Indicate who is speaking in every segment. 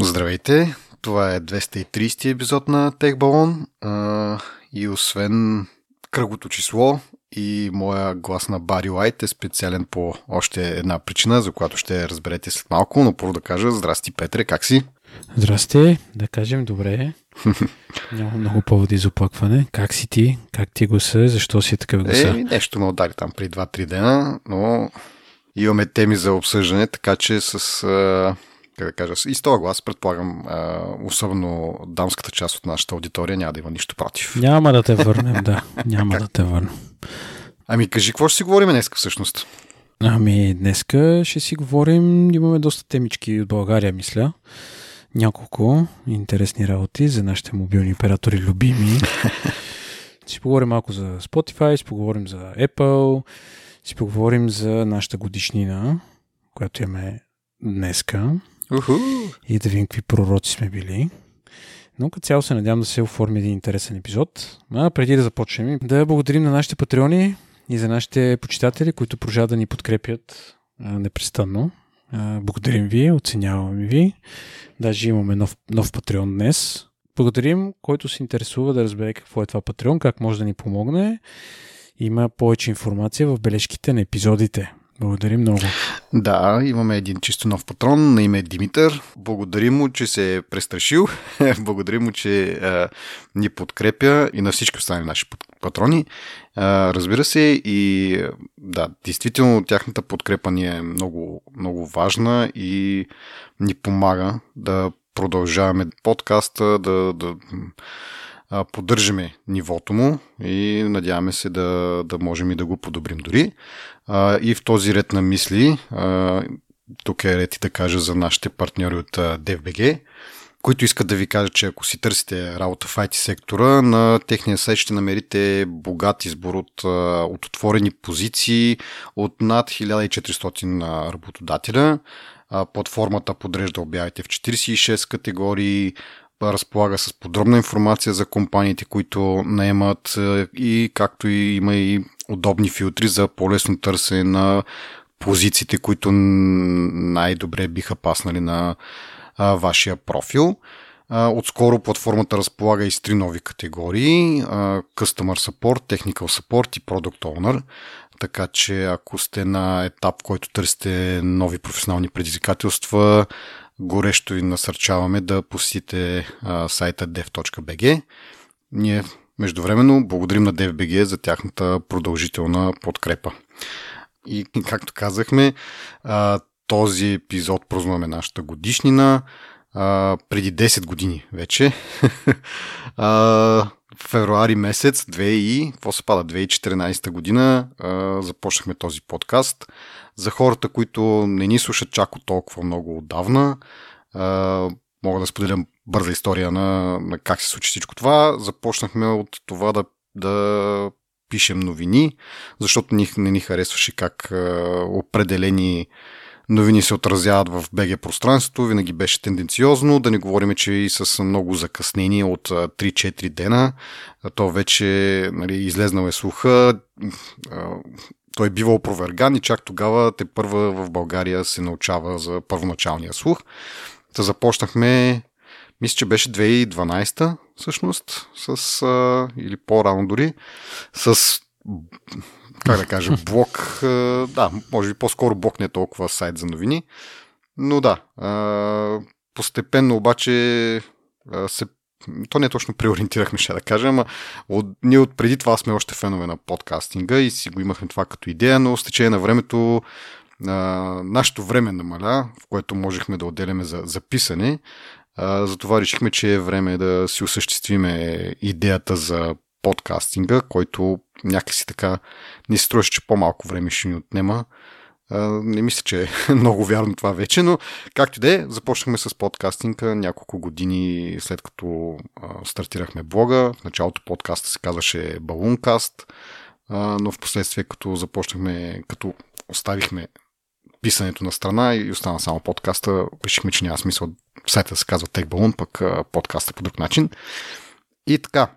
Speaker 1: Здравейте! Това е 230 епизод на Техбалон а, и освен кръгото число и моя глас на Бари Лайт е специален по още една причина, за която ще разберете след малко, но първо да кажа здрасти Петре, как си?
Speaker 2: Здрасти, да кажем добре. Няма много поводи за оплакване. Как си ти? Как ти го са? Защо си такъв гласа?
Speaker 1: Е, нещо ме удари там при 2-3 дена, но имаме теми за обсъждане, така че с как да кажа, и с този глас, предполагам, особено дамската част от нашата аудитория няма да има нищо против.
Speaker 2: Няма да те върнем, да. Няма да те върнем.
Speaker 1: Ами кажи, какво ще си говорим днес всъщност?
Speaker 2: Ами днеска ще си говорим, имаме доста темички от България, мисля. Няколко интересни работи за нашите мобилни оператори любими. си поговорим малко за Spotify, си поговорим за Apple, си поговорим за нашата годишнина, която имаме днеска.
Speaker 1: Уху.
Speaker 2: И да видим какви пророци сме били. Но като цяло се надявам да се оформи един интересен епизод. А преди да започнем, да благодарим на нашите патреони и за нашите почитатели, които продължават да ни подкрепят а, непрестанно. А, благодарим ви, оценяваме ви. Даже имаме нов, нов патреон днес. Благодарим, който се интересува да разбере какво е това патреон, как може да ни помогне. Има повече информация в бележките на епизодите. Благодарим много.
Speaker 1: Да, имаме един чисто нов патрон на име Димитър. Благодарим му, че се е престрашил. Благодарим му, че а, ни подкрепя и на всички останали наши патрони. А, разбира се, и да, действително тяхната подкрепа ни е много, много важна и ни помага да продължаваме подкаста, да, да поддържаме нивото му и надяваме се да, да можем и да го подобрим дори. А, и в този ред на мисли, а, тук е ред и да кажа за нашите партньори от DFBG, които искат да ви кажат, че ако си търсите работа в IT сектора, на техния сайт ще намерите богат избор от, от отворени позиции от над 1400 работодателя. Платформата подрежда обявите в 46 категории, разполага с подробна информация за компаниите, които наемат и както и има и удобни филтри за по-лесно търсене на позициите, които най-добре биха паснали на а, вашия профил. А, отскоро платформата разполага и с три нови категории а, Customer Support, Technical Support и Product Owner. Така че ако сте на етап, който търсите нови професионални предизвикателства, горещо ви насърчаваме да посетите сайта dev.bg. Ние междувременно благодарим на DFBG за тяхната продължителна подкрепа. И както казахме, този епизод празнуваме нашата годишнина преди 10 години вече. февруари месец 2 и, какво се пада, 2014 година започнахме този подкаст. За хората, които не ни слушат чак от толкова много отдавна, мога да споделям бърза история на, на как се случи всичко това. Започнахме от това да, да пишем новини, защото ни, не ни харесваше как а, определени новини се отразяват в БГ пространството, винаги беше тенденциозно, да не говорим, че и с много закъснение от 3-4 дена, то вече нали, излезнал е слуха, той е бивал опроверган и чак тогава те първа в България се научава за първоначалния слух. Та започнахме, мисля, че беше 2012 всъщност, с, а, или по-рано дори, с как да кажа, блок, да, може би по-скоро блок не е толкова сайт за новини, но да, постепенно обаче се то не е точно преориентирахме, ще да кажа, ама от, ние от преди това сме още фенове на подкастинга и си го имахме това като идея, но с течение на времето а, нашето време намаля, в което можехме да отделяме за, за писане. А, затова решихме, че е време да си осъществиме идеята за подкастинга, който някакси така ни се струваше, че по-малко време ще ни отнема. Не мисля, че е много вярно това вече, но както и да е, започнахме с подкастинга няколко години след като стартирахме блога. В началото подкаста се казваше Ballooncast, но в последствие като започнахме, като оставихме писането на страна и остана само подкаста, решихме, че няма смисъл сайта се казва Tech Balloon, пък подкаста по друг начин. И така.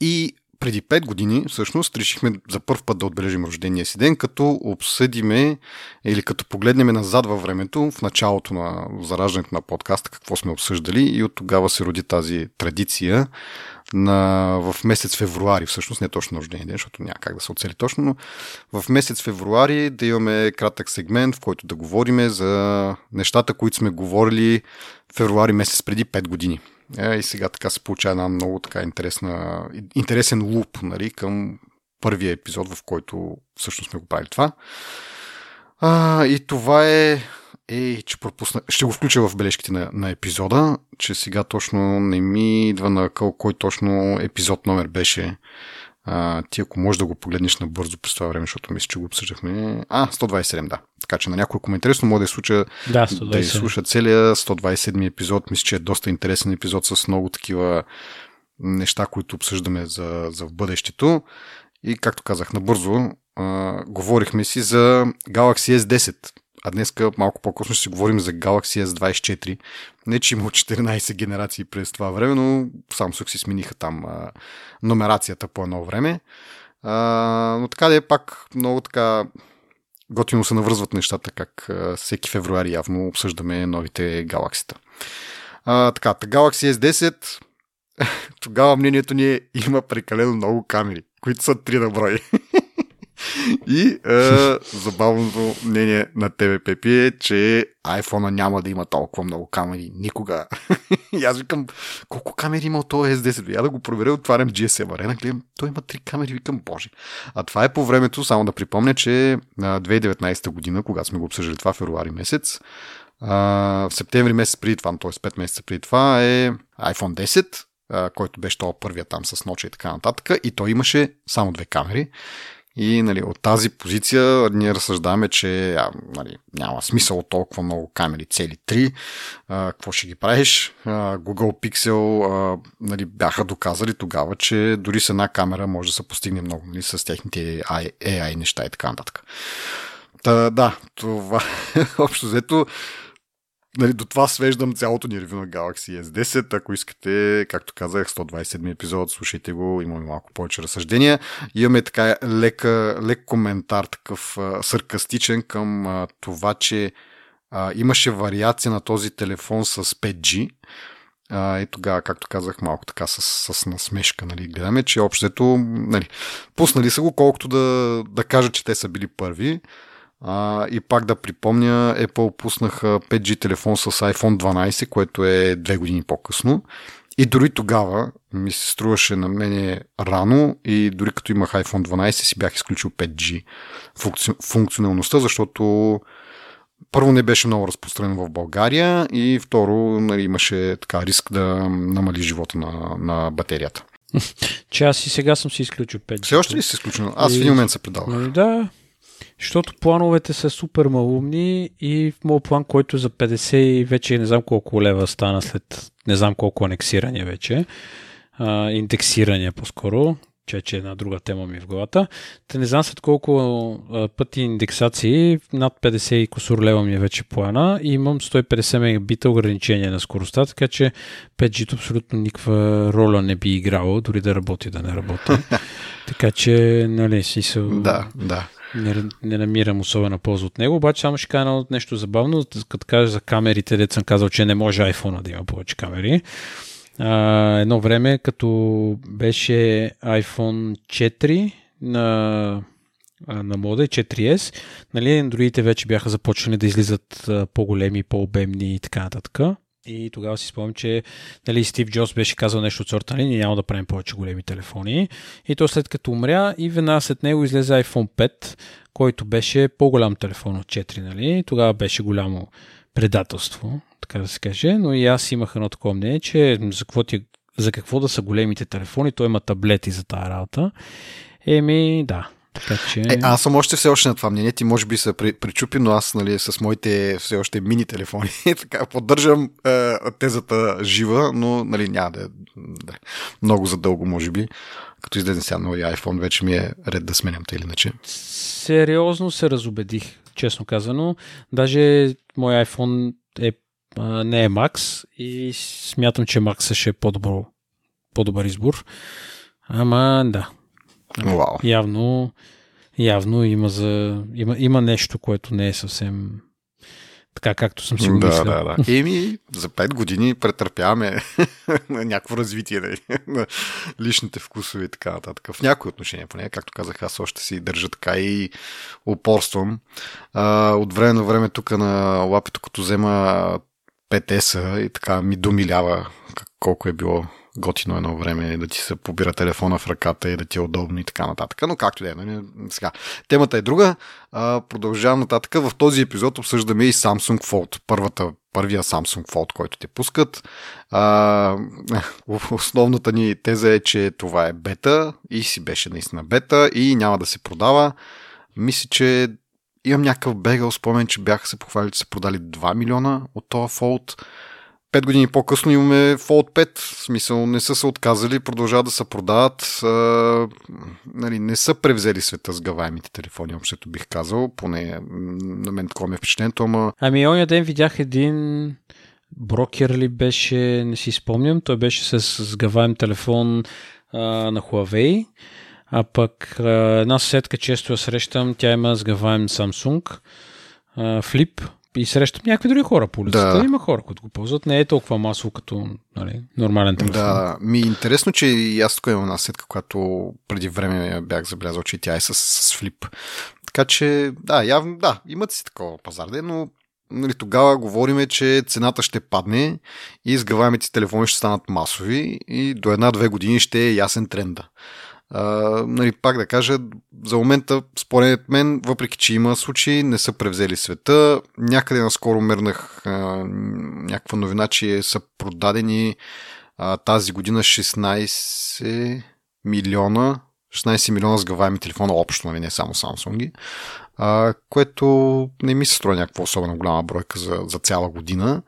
Speaker 1: И преди 5 години всъщност решихме за първ път да отбележим рождения си ден, като обсъдиме или като погледнем назад във времето, в началото на зараждането на подкаста, какво сме обсъждали и от тогава се роди тази традиция на, в месец февруари, всъщност не точно на рождения ден, защото няма как да се оцели точно, но в месец февруари да имаме кратък сегмент, в който да говорим за нещата, които сме говорили февруари месец преди 5 години. Е, и сега така се получава една много така интересна, интересен луп нали, към първия епизод, в който всъщност сме го правили това. А, и това е Ей, че пропусна. Ще го включа в бележките на, на епизода, че сега точно не ми идва на къл кой точно епизод номер беше. А, ти ако можеш да го погледнеш набързо през това време, защото мисля, че го обсъждахме. А, 127, да. Така че на някой е интересно, може да изслуша,
Speaker 2: да,
Speaker 1: да изслуша целия 127 епизод. Мисля, че е доста интересен епизод с много такива неща, които обсъждаме за, за в бъдещето. И както казах набързо, а, говорихме си за Galaxy S10. А днес малко по-късно ще си говорим за Galaxy S24. Не, че има 14 генерации през това време, но Samsung си смениха там а, номерацията по едно време. А, но така да е пак много така готино се навързват нещата, как а, всеки февруари явно обсъждаме новите галаксита. А, така, Galaxy S10 тогава мнението ни е има прекалено много камери, които са три на брой. И е, забавното мнение на тебе, Пепи, е, че iPhone няма да има толкова много камери никога. и аз викам, колко камери има от този S10? Я да го проверя, отварям GSM Arena, гледам, той има три камери, викам, боже. А това е по времето, само да припомня, че на 2019 година, когато сме го обсъждали това, февруари месец, в септември месец преди това, т.е. 5 месеца преди това е iPhone 10, който беше това първия там с ноча и така нататък. И той имаше само две камери. И нали, от тази позиция ние разсъждаваме, че а, нали, няма смисъл от толкова много камери, цели три. А, какво ще ги правиш? А, Google Pixel а, нали, бяха доказали тогава, че дори с една камера може да се постигне много нали, с техните AI, AI неща и така нататък. Та, да, това общо взето нали, до това свеждам цялото ни ревю на Galaxy S10. Ако искате, както казах, 127 епизод, слушайте го, имаме малко повече разсъждения. Имаме така лека, лек коментар, такъв а, саркастичен към а, това, че а, имаше вариация на този телефон с 5G. А, и тогава, както казах, малко така с, с насмешка, нали, гледаме, че общото, нали, пуснали са го, колкото да, да кажат, че те са били първи. А, и пак да припомня, Apple пуснаха 5G телефон с iPhone 12, което е две години по-късно. И дори тогава ми се струваше на мене рано и дори като имах iPhone 12 си бях изключил 5G функционалността, защото първо не беше много разпространено в България и второ нали, имаше така риск да намали живота на, на батерията.
Speaker 2: Че аз и сега съм си изключил 5G.
Speaker 1: Все още ли си изключил? Аз в един момент се предавах.
Speaker 2: Да, защото плановете са супер малумни и в моят план, който за 50 и вече не знам колко лева стана след не знам колко анексирания вече, а, индексирания по-скоро, че, че е една друга тема ми в главата. Те не знам след колко а, пъти индексации, над 50 и косур лева ми е вече плана и имам 150 мегабита ограничение на скоростта, така че 5G абсолютно никаква роля не би играло, дори да работи да не работи. така че, нали, си се...
Speaker 1: Да, да
Speaker 2: не, не намирам особена полза от него, обаче само ще кажа нещо забавно, като кажа за камерите, дето съм казал, че не може iPhone да има повече камери. А, едно време, като беше iPhone 4 на, на мода и 4S, нали, андроидите вече бяха започнали да излизат по-големи, по-обемни и така нататък. И тогава си спомням, че нали, Стив Джобс беше казал нещо от сорта, нали, няма да правим повече големи телефони. И то след като умря и веднага след него излезе iPhone 5, който беше по-голям телефон от 4. Нали. Тогава беше голямо предателство, така да се каже, но и аз имах едно такова мнение, че за какво, ти, за какво да са големите телефони, той има таблети за тази работа. Еми, да, така че...
Speaker 1: Е, аз съм още все още на това мнение. Ти може би се причупи, но аз нали, с моите все още мини телефони така, поддържам е, тезата жива, но нали, няма да, да много задълго, може би. Като излезе сега новия iPhone, вече ми е ред да сменям те или иначе.
Speaker 2: Сериозно се разобедих, честно казано. Даже мой iPhone е, а, не е Max и смятам, че Max ще е по-добро, по-добър избор. Ама, да.
Speaker 1: Вау.
Speaker 2: Явно, явно има, за, има, има нещо, което не е съвсем така, както съм си го
Speaker 1: Да,
Speaker 2: мислил.
Speaker 1: да, да. Еми, за 5 години претърпяваме някакво развитие нали, на личните вкусове и така нататък. В някои отношения, поне, както казах, аз още си държа така и упорствам. А, от време на време тук на лапето, като взема 5S и така ми домилява колко е било готино едно време да ти се побира телефона в ръката и да ти е удобно и така нататък. Но както и да е, нали? сега. Темата е друга. Продължавам нататък. В този епизод обсъждаме и Samsung Fold. Първата, първия Samsung Fold, който те пускат. Основната ни теза е, че това е бета и си беше наистина бета и няма да се продава. Мисля, че имам някакъв бегал спомен, че бяха се похвалили, че са продали 2 милиона от този Fold. Пет години по-късно имаме Fold 5, в смисъл не са се отказали, продължават да се продават. А, нали, не са превзели света с гаваемите телефони, общото бих казал, поне на мен такова ми е впечатлението, ама
Speaker 2: Ами, оня ден видях един брокер ли беше, не си спомням, той беше с сгъваем телефон а, на Huawei, а пък а, една съседка често я срещам, тя има сгъваем Samsung а, Flip и срещам някакви други хора по улицата.
Speaker 1: Да.
Speaker 2: Има хора, които го ползват. Не е толкова масово като нали, нормален телефон.
Speaker 1: Да, ми е интересно, че и аз тук имам една сетка, която преди време бях забелязал, че тя е с, с флип. Така че, да, явно, да, имат си такова пазар, де, но нали, тогава говориме, че цената ще падне и изгъваемите телефони ще станат масови и до една-две години ще е ясен тренда. Нали, пак да кажа, за момента, според мен, въпреки че има случаи, не са превзели света. Някъде наскоро мернах а, някаква новина, че са продадени а, тази година 16 милиона 16 милиона сгъваеми телефона общо, нали, не само Samsung, а, което не ми се струва някаква особено голяма бройка за, за цяла година.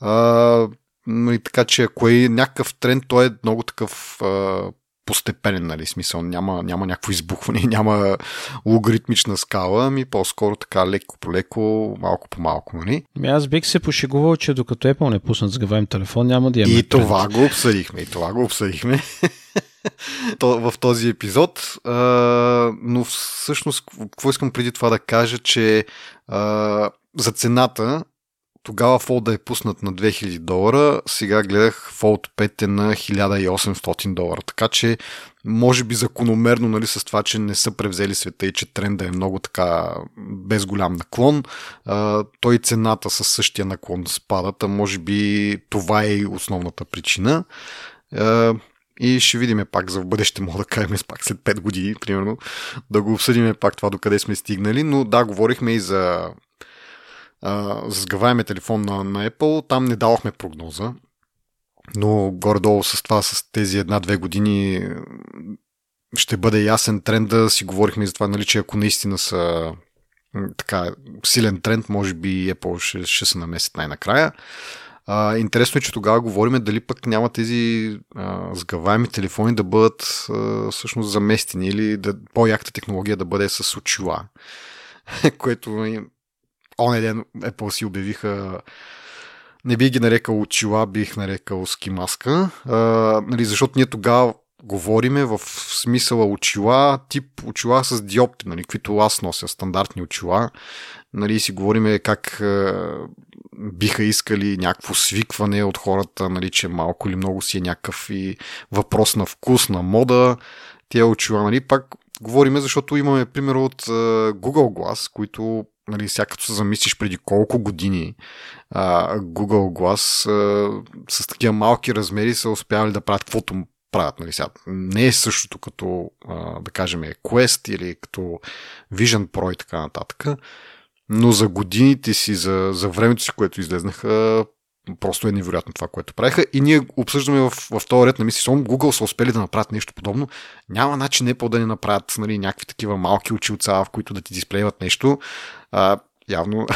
Speaker 1: А, нали, така че ако е някакъв тренд, той е много такъв а, постепенен, нали, смисъл, няма, няма някакво избухване, няма логаритмична скала, ами по-скоро така леко по леко, малко по малко, нали?
Speaker 2: Ами аз бих се пошегувал, че докато Apple не пуснат сгъваем телефон, няма да имаме
Speaker 1: И това го обсъдихме, и това го обсъдихме в този епизод. Но всъщност, какво искам преди това да кажа, че за цената тогава Fold да е пуснат на 2000 долара, сега гледах Fold 5 е на 1800 долара. Така че, може би закономерно, нали, с това, че не са превзели света и че тренда е много така без голям наклон, а, той цената със същия наклон спадат, а може би това е и основната причина. А, и ще видим пак за в бъдеще, мога да кажем пак след 5 години, примерно, да го обсъдим пак това докъде сме стигнали, но да, говорихме и за а, за сгъваемия телефон на, на Apple, там не давахме прогноза, но горе-долу с това, с тези една-две години ще бъде ясен тренд да си говорихме за това, нали, че ако наистина са така силен тренд, може би Apple ще, ще се намесят най-накрая. А, интересно е, че тогава говорим дали пък няма тези а, сгъваеми телефони да бъдат а, всъщност заместени или да, по-яката технология да бъде с очила, което оня ден Apple си обявиха не би ги нарекал очила, бих нарекал ски маска, а, нали, защото ние тогава говориме в смисъла очила, тип очила с диопти, нали, каквито аз нося, стандартни очила. Нали, си говориме как а, биха искали някакво свикване от хората, нали, че малко или много си е някакъв и въпрос на вкус, на мода. Тия очила, нали, пак говориме, защото имаме пример от а, Google Glass, които нали, сега като се замислиш преди колко години а, Google Glass а, с такива малки размери са успявали да правят каквото правят. Нали, сега. Не е същото като, а, да кажем, Quest или като Vision Pro и така нататък, но за годините си, за, за времето си, което излезнаха, просто е невероятно това, което правиха. И ние обсъждаме в, в този ред на мисли, само Google са успели да направят нещо подобно. Няма начин Apple да не направят нали, някакви такива малки очилца, в които да ти дисплейват нещо. А, явно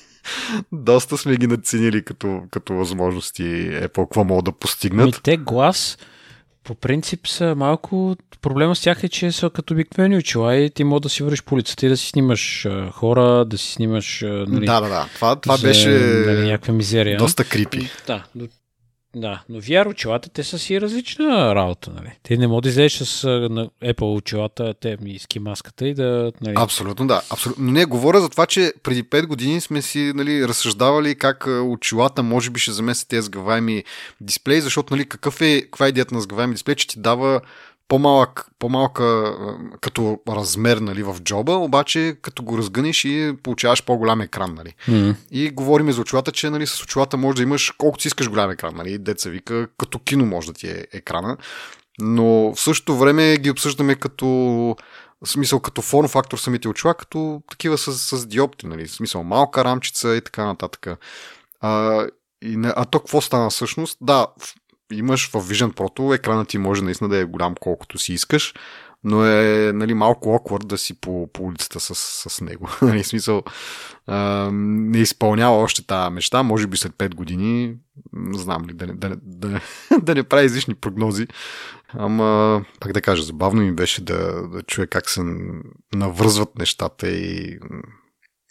Speaker 1: доста сме ги наценили като, като възможности Apple, какво могат да постигнат.
Speaker 2: Ами те глас по принцип са малко... Проблема с тях е, че са като обикновени очила и ти мога да си вървиш по улицата и да си снимаш хора, да си снимаш... Нали,
Speaker 1: да, да, да. Това, това
Speaker 2: за,
Speaker 1: беше
Speaker 2: нали, някаква мизерия.
Speaker 1: доста крипи.
Speaker 2: Да, Да, но VR очилата, те са си различна работа, нали? Те не могат да излезеш с на Apple очилата, те ми ски маската и да... Нали...
Speaker 1: Абсолютно, да. Абсолютно. Но не, говоря за това, че преди 5 години сме си нали, разсъждавали как очилата може би ще замесят тези сгъваеми дисплеи, защото нали, какъв е, каква е идеята на сгъваеми дисплей, че ти дава по-малък, по-малка като размер нали, в джоба, обаче като го разгънеш и получаваш по-голям екран. Нали.
Speaker 2: Mm.
Speaker 1: И говорим за очилата, че нали, с очилата може да имаш колкото си искаш голям екран. Нали. Деца вика, като кино може да ти е екрана. Но в същото време ги обсъждаме като в смисъл като форм фактор самите очила, като такива с, с диопти, нали, в смисъл малка рамчица и така нататък. А, и, а то какво стана всъщност? Да, имаш в Vision Pro екранът ти може наистина да е голям колкото си искаш, но е нали, малко awkward да си по, по улицата с, с него. нали, смисъл, а, не изпълнява още тази мечта, може би след 5 години, знам ли, да не, да, да, да не прави излишни прогнози. Ама, пак да кажа, забавно ми беше да, да чуя как се навързват нещата и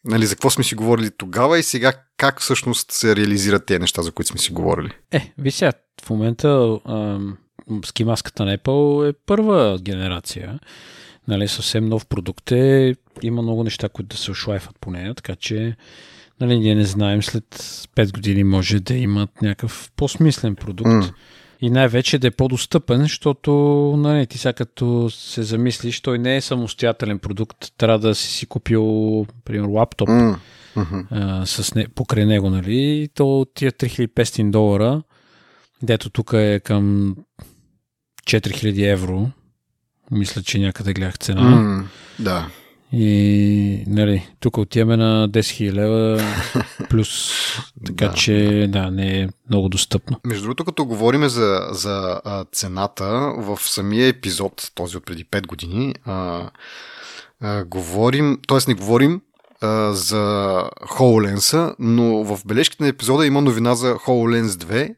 Speaker 1: нали, за какво сме си говорили тогава и сега как всъщност се реализират тези неща, за които сме си говорили.
Speaker 2: Е, ви сега, в момента ски маската на Apple е първа генерация. Нали, съвсем нов продукт е. Има много неща, които да се ошлайфат по нея, така че нали, ние не знаем след 5 години може да имат някакъв по-смислен продукт. Mm. И най-вече да е по-достъпен, защото нали, ти сега като се замислиш, той не е самостоятелен продукт. Трябва да си си купил, примерно, лаптоп mm. а, с не, покрай него, нали? То тия 3500 долара Дето тук е към 4000 евро. Мисля, че някъде гледах цена.
Speaker 1: Mm, да.
Speaker 2: И, нали, тук отиваме на 10 000 лева плюс, така да, че, да, не е много достъпно.
Speaker 1: Между другото, като говорим за, за а, цената, в самия епизод, този от преди 5 години, а, а, говорим, т.е. не говорим а, за HoloLens, но в бележките на епизода има новина за HoloLens 2,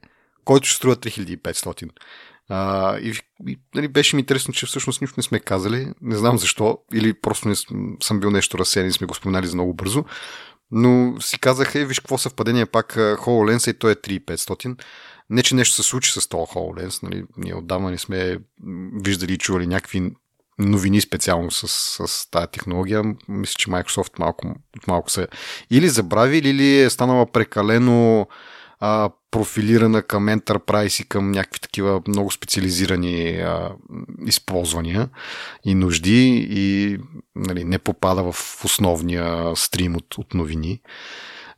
Speaker 1: който ще струва 3500. А, и, и нали, беше ми интересно, че всъщност нищо не сме казали. Не знам защо. Или просто не съм бил нещо разсеян и сме го споменали за много бързо. Но си казах, е, виж какво съвпадение пак HoloLens и той е 3500. Не, че нещо се случи с този HoloLens. Нали? Ние отдавна не сме виждали и чували някакви новини специално с, с тази технология. Мисля, че Microsoft малко, малко се или забрави, или е станала прекалено а, профилирана към Enterprise и към някакви такива много специализирани а, използвания и нужди и нали, не попада в основния стрим от, от новини.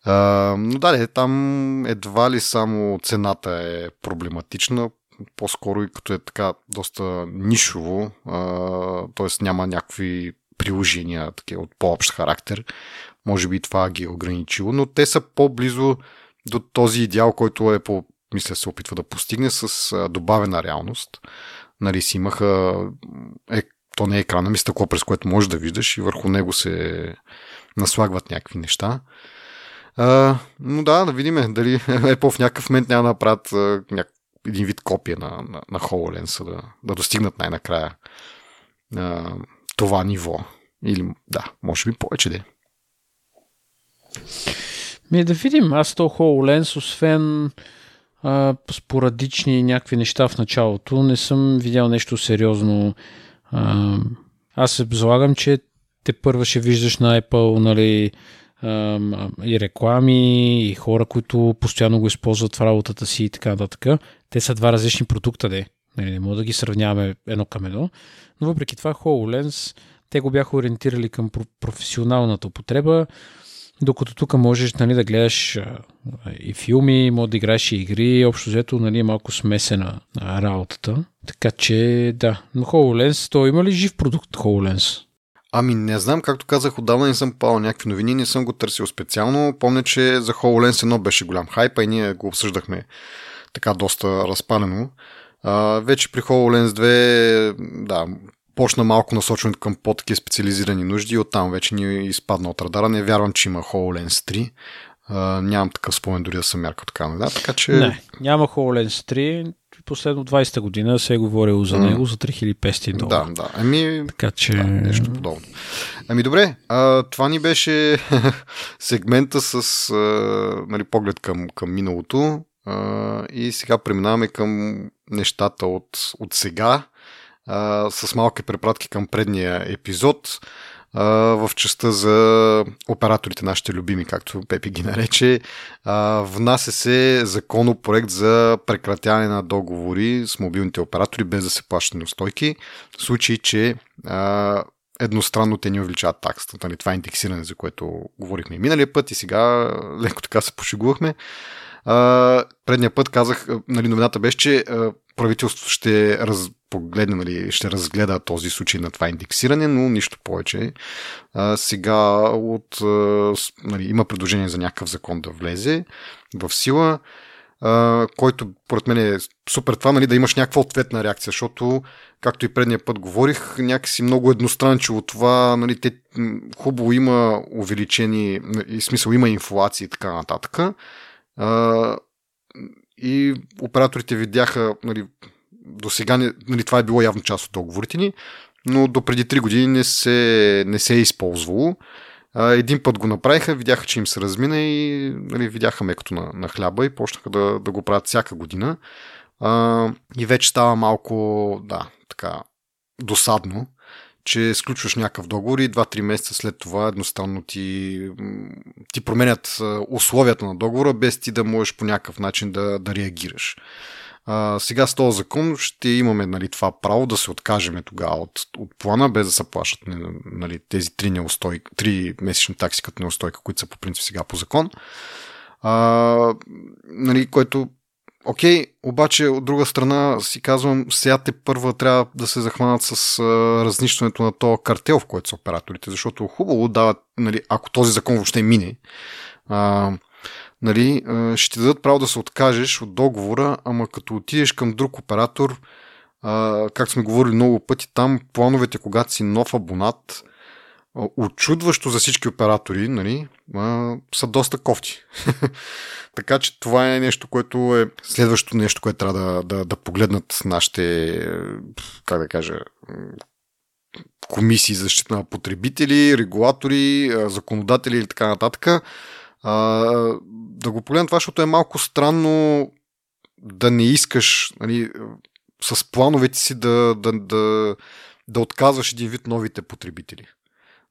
Speaker 1: А, но да, там едва ли само цената е проблематична, по-скоро и като е така доста нишово, т.е. няма някакви приложения такива от по-общ характер. Може би това ги е ограничило, но те са по-близо до този идеал, който е по, мисля, се опитва да постигне с добавена реалност. Нали си имаха е, то не е екрана, ми стъкло, през което можеш да виждаш и върху него се наслагват някакви неща. А, но да, да видим дали Apple в някакъв момент няма да направят няк... един вид копия на, на, на HoloLens, да, да достигнат най-накрая а, това ниво. Или да, може би повече да е.
Speaker 2: Ми да видим, аз то HoloLens, освен а, спорадични някакви неща в началото, не съм видял нещо сериозно. А, аз се залагам, че те първа ще виждаш на Apple, нали, и реклами, и хора, които постоянно го използват в работата си и така нататък. Те са два различни продукта, де. Нали, не мога да ги сравняваме едно към едно. Но въпреки това HoloLens, те го бяха ориентирали към професионалната употреба. Докато тук можеш нали, да гледаш а, и филми, може да играеш и игри, общо взето нали, е малко смесена а, работата. Така че да, но HoloLens, то има ли жив продукт HoloLens?
Speaker 1: Ами не знам, както казах, отдавна не съм пал някакви новини, не съм го търсил специално. Помня, че за HoloLens едно беше голям хайп, и ние го обсъждахме така доста разпалено. А, вече при HoloLens 2, да, почна малко насочването към по-таки специализирани нужди и оттам вече ни е изпадна от радара. Не вярвам, че има HoloLens 3. Uh, нямам такъв спомен дори да съм мяркал така. Да? така че...
Speaker 2: Не, няма HoloLens 3. Последно 20-та година се е говорило за него за 3500 долара.
Speaker 1: Да, да. Ами,
Speaker 2: така че...
Speaker 1: Да, нещо подобно. Ами добре, а, това ни беше сегмента с а, нали, поглед към, към миналото. а, и сега преминаваме към нещата от, от сега, а, с малки препратки към предния епизод а, в частта за операторите, нашите любими, както Пепи ги нарече. А, внася се законопроект за прекратяване на договори с мобилните оператори без да се плащат неустойки, в случай, че а, едностранно те ни увеличават таксата. Нали, това е индексиране, за което говорихме и миналия път и сега леко така се пошегувахме. А, предния път казах, нали, новината беше, че а, правителството ще раз, погледне, нали, ще разгледа този случай на това индексиране, но нищо повече. А, сега от, а, нали, има предложение за някакъв закон да влезе в сила, а, който, поред мен е супер това, нали, да имаш някаква ответна реакция, защото, както и предния път говорих, някакси много едностранчиво това, нали, те, хубаво има увеличени, и смисъл има инфлация и така нататък. А, и операторите видяха, нали, до сега нали, това е било явно част от договорите ни, но до преди 3 години не се, не се е използвало. Един път го направиха, видяха, че им се размина и нали, видяха мекото на, на хляба и почнаха да, да го правят всяка година. И вече става малко, да, така, досадно, че сключваш някакъв договор и 2-3 месеца след това едностранно ти, ти променят условията на договора, без ти да можеш по някакъв начин да, да реагираш. А, сега с този закон ще имаме нали, това право да се откажем тогава от, от плана, без да се плащат нали, тези 3, неустой, 3 месечни такси като неустойка, които са по принцип сега по закон. А, нали, което Окей, обаче от друга страна си казвам, сега те първа трябва да се захванат с а, разнищването на този картел, в който са операторите, защото хубаво дават, нали, ако този закон въобще мине, а, нали, а, ще ти дадат право да се откажеш от договора, ама като отидеш към друг оператор, а, както сме говорили много пъти, там плановете, когато си нов абонат, очудващо за всички оператори, нали, са доста кофти. така че това е нещо, което е следващото нещо, което трябва да, да, да погледнат нашите, как да кажа, комисии за защита на потребители, регулатори, законодатели или така нататък. А, да го погледнат това, защото е малко странно да не искаш нали, с плановете си да, да, да, да отказваш един вид новите потребители.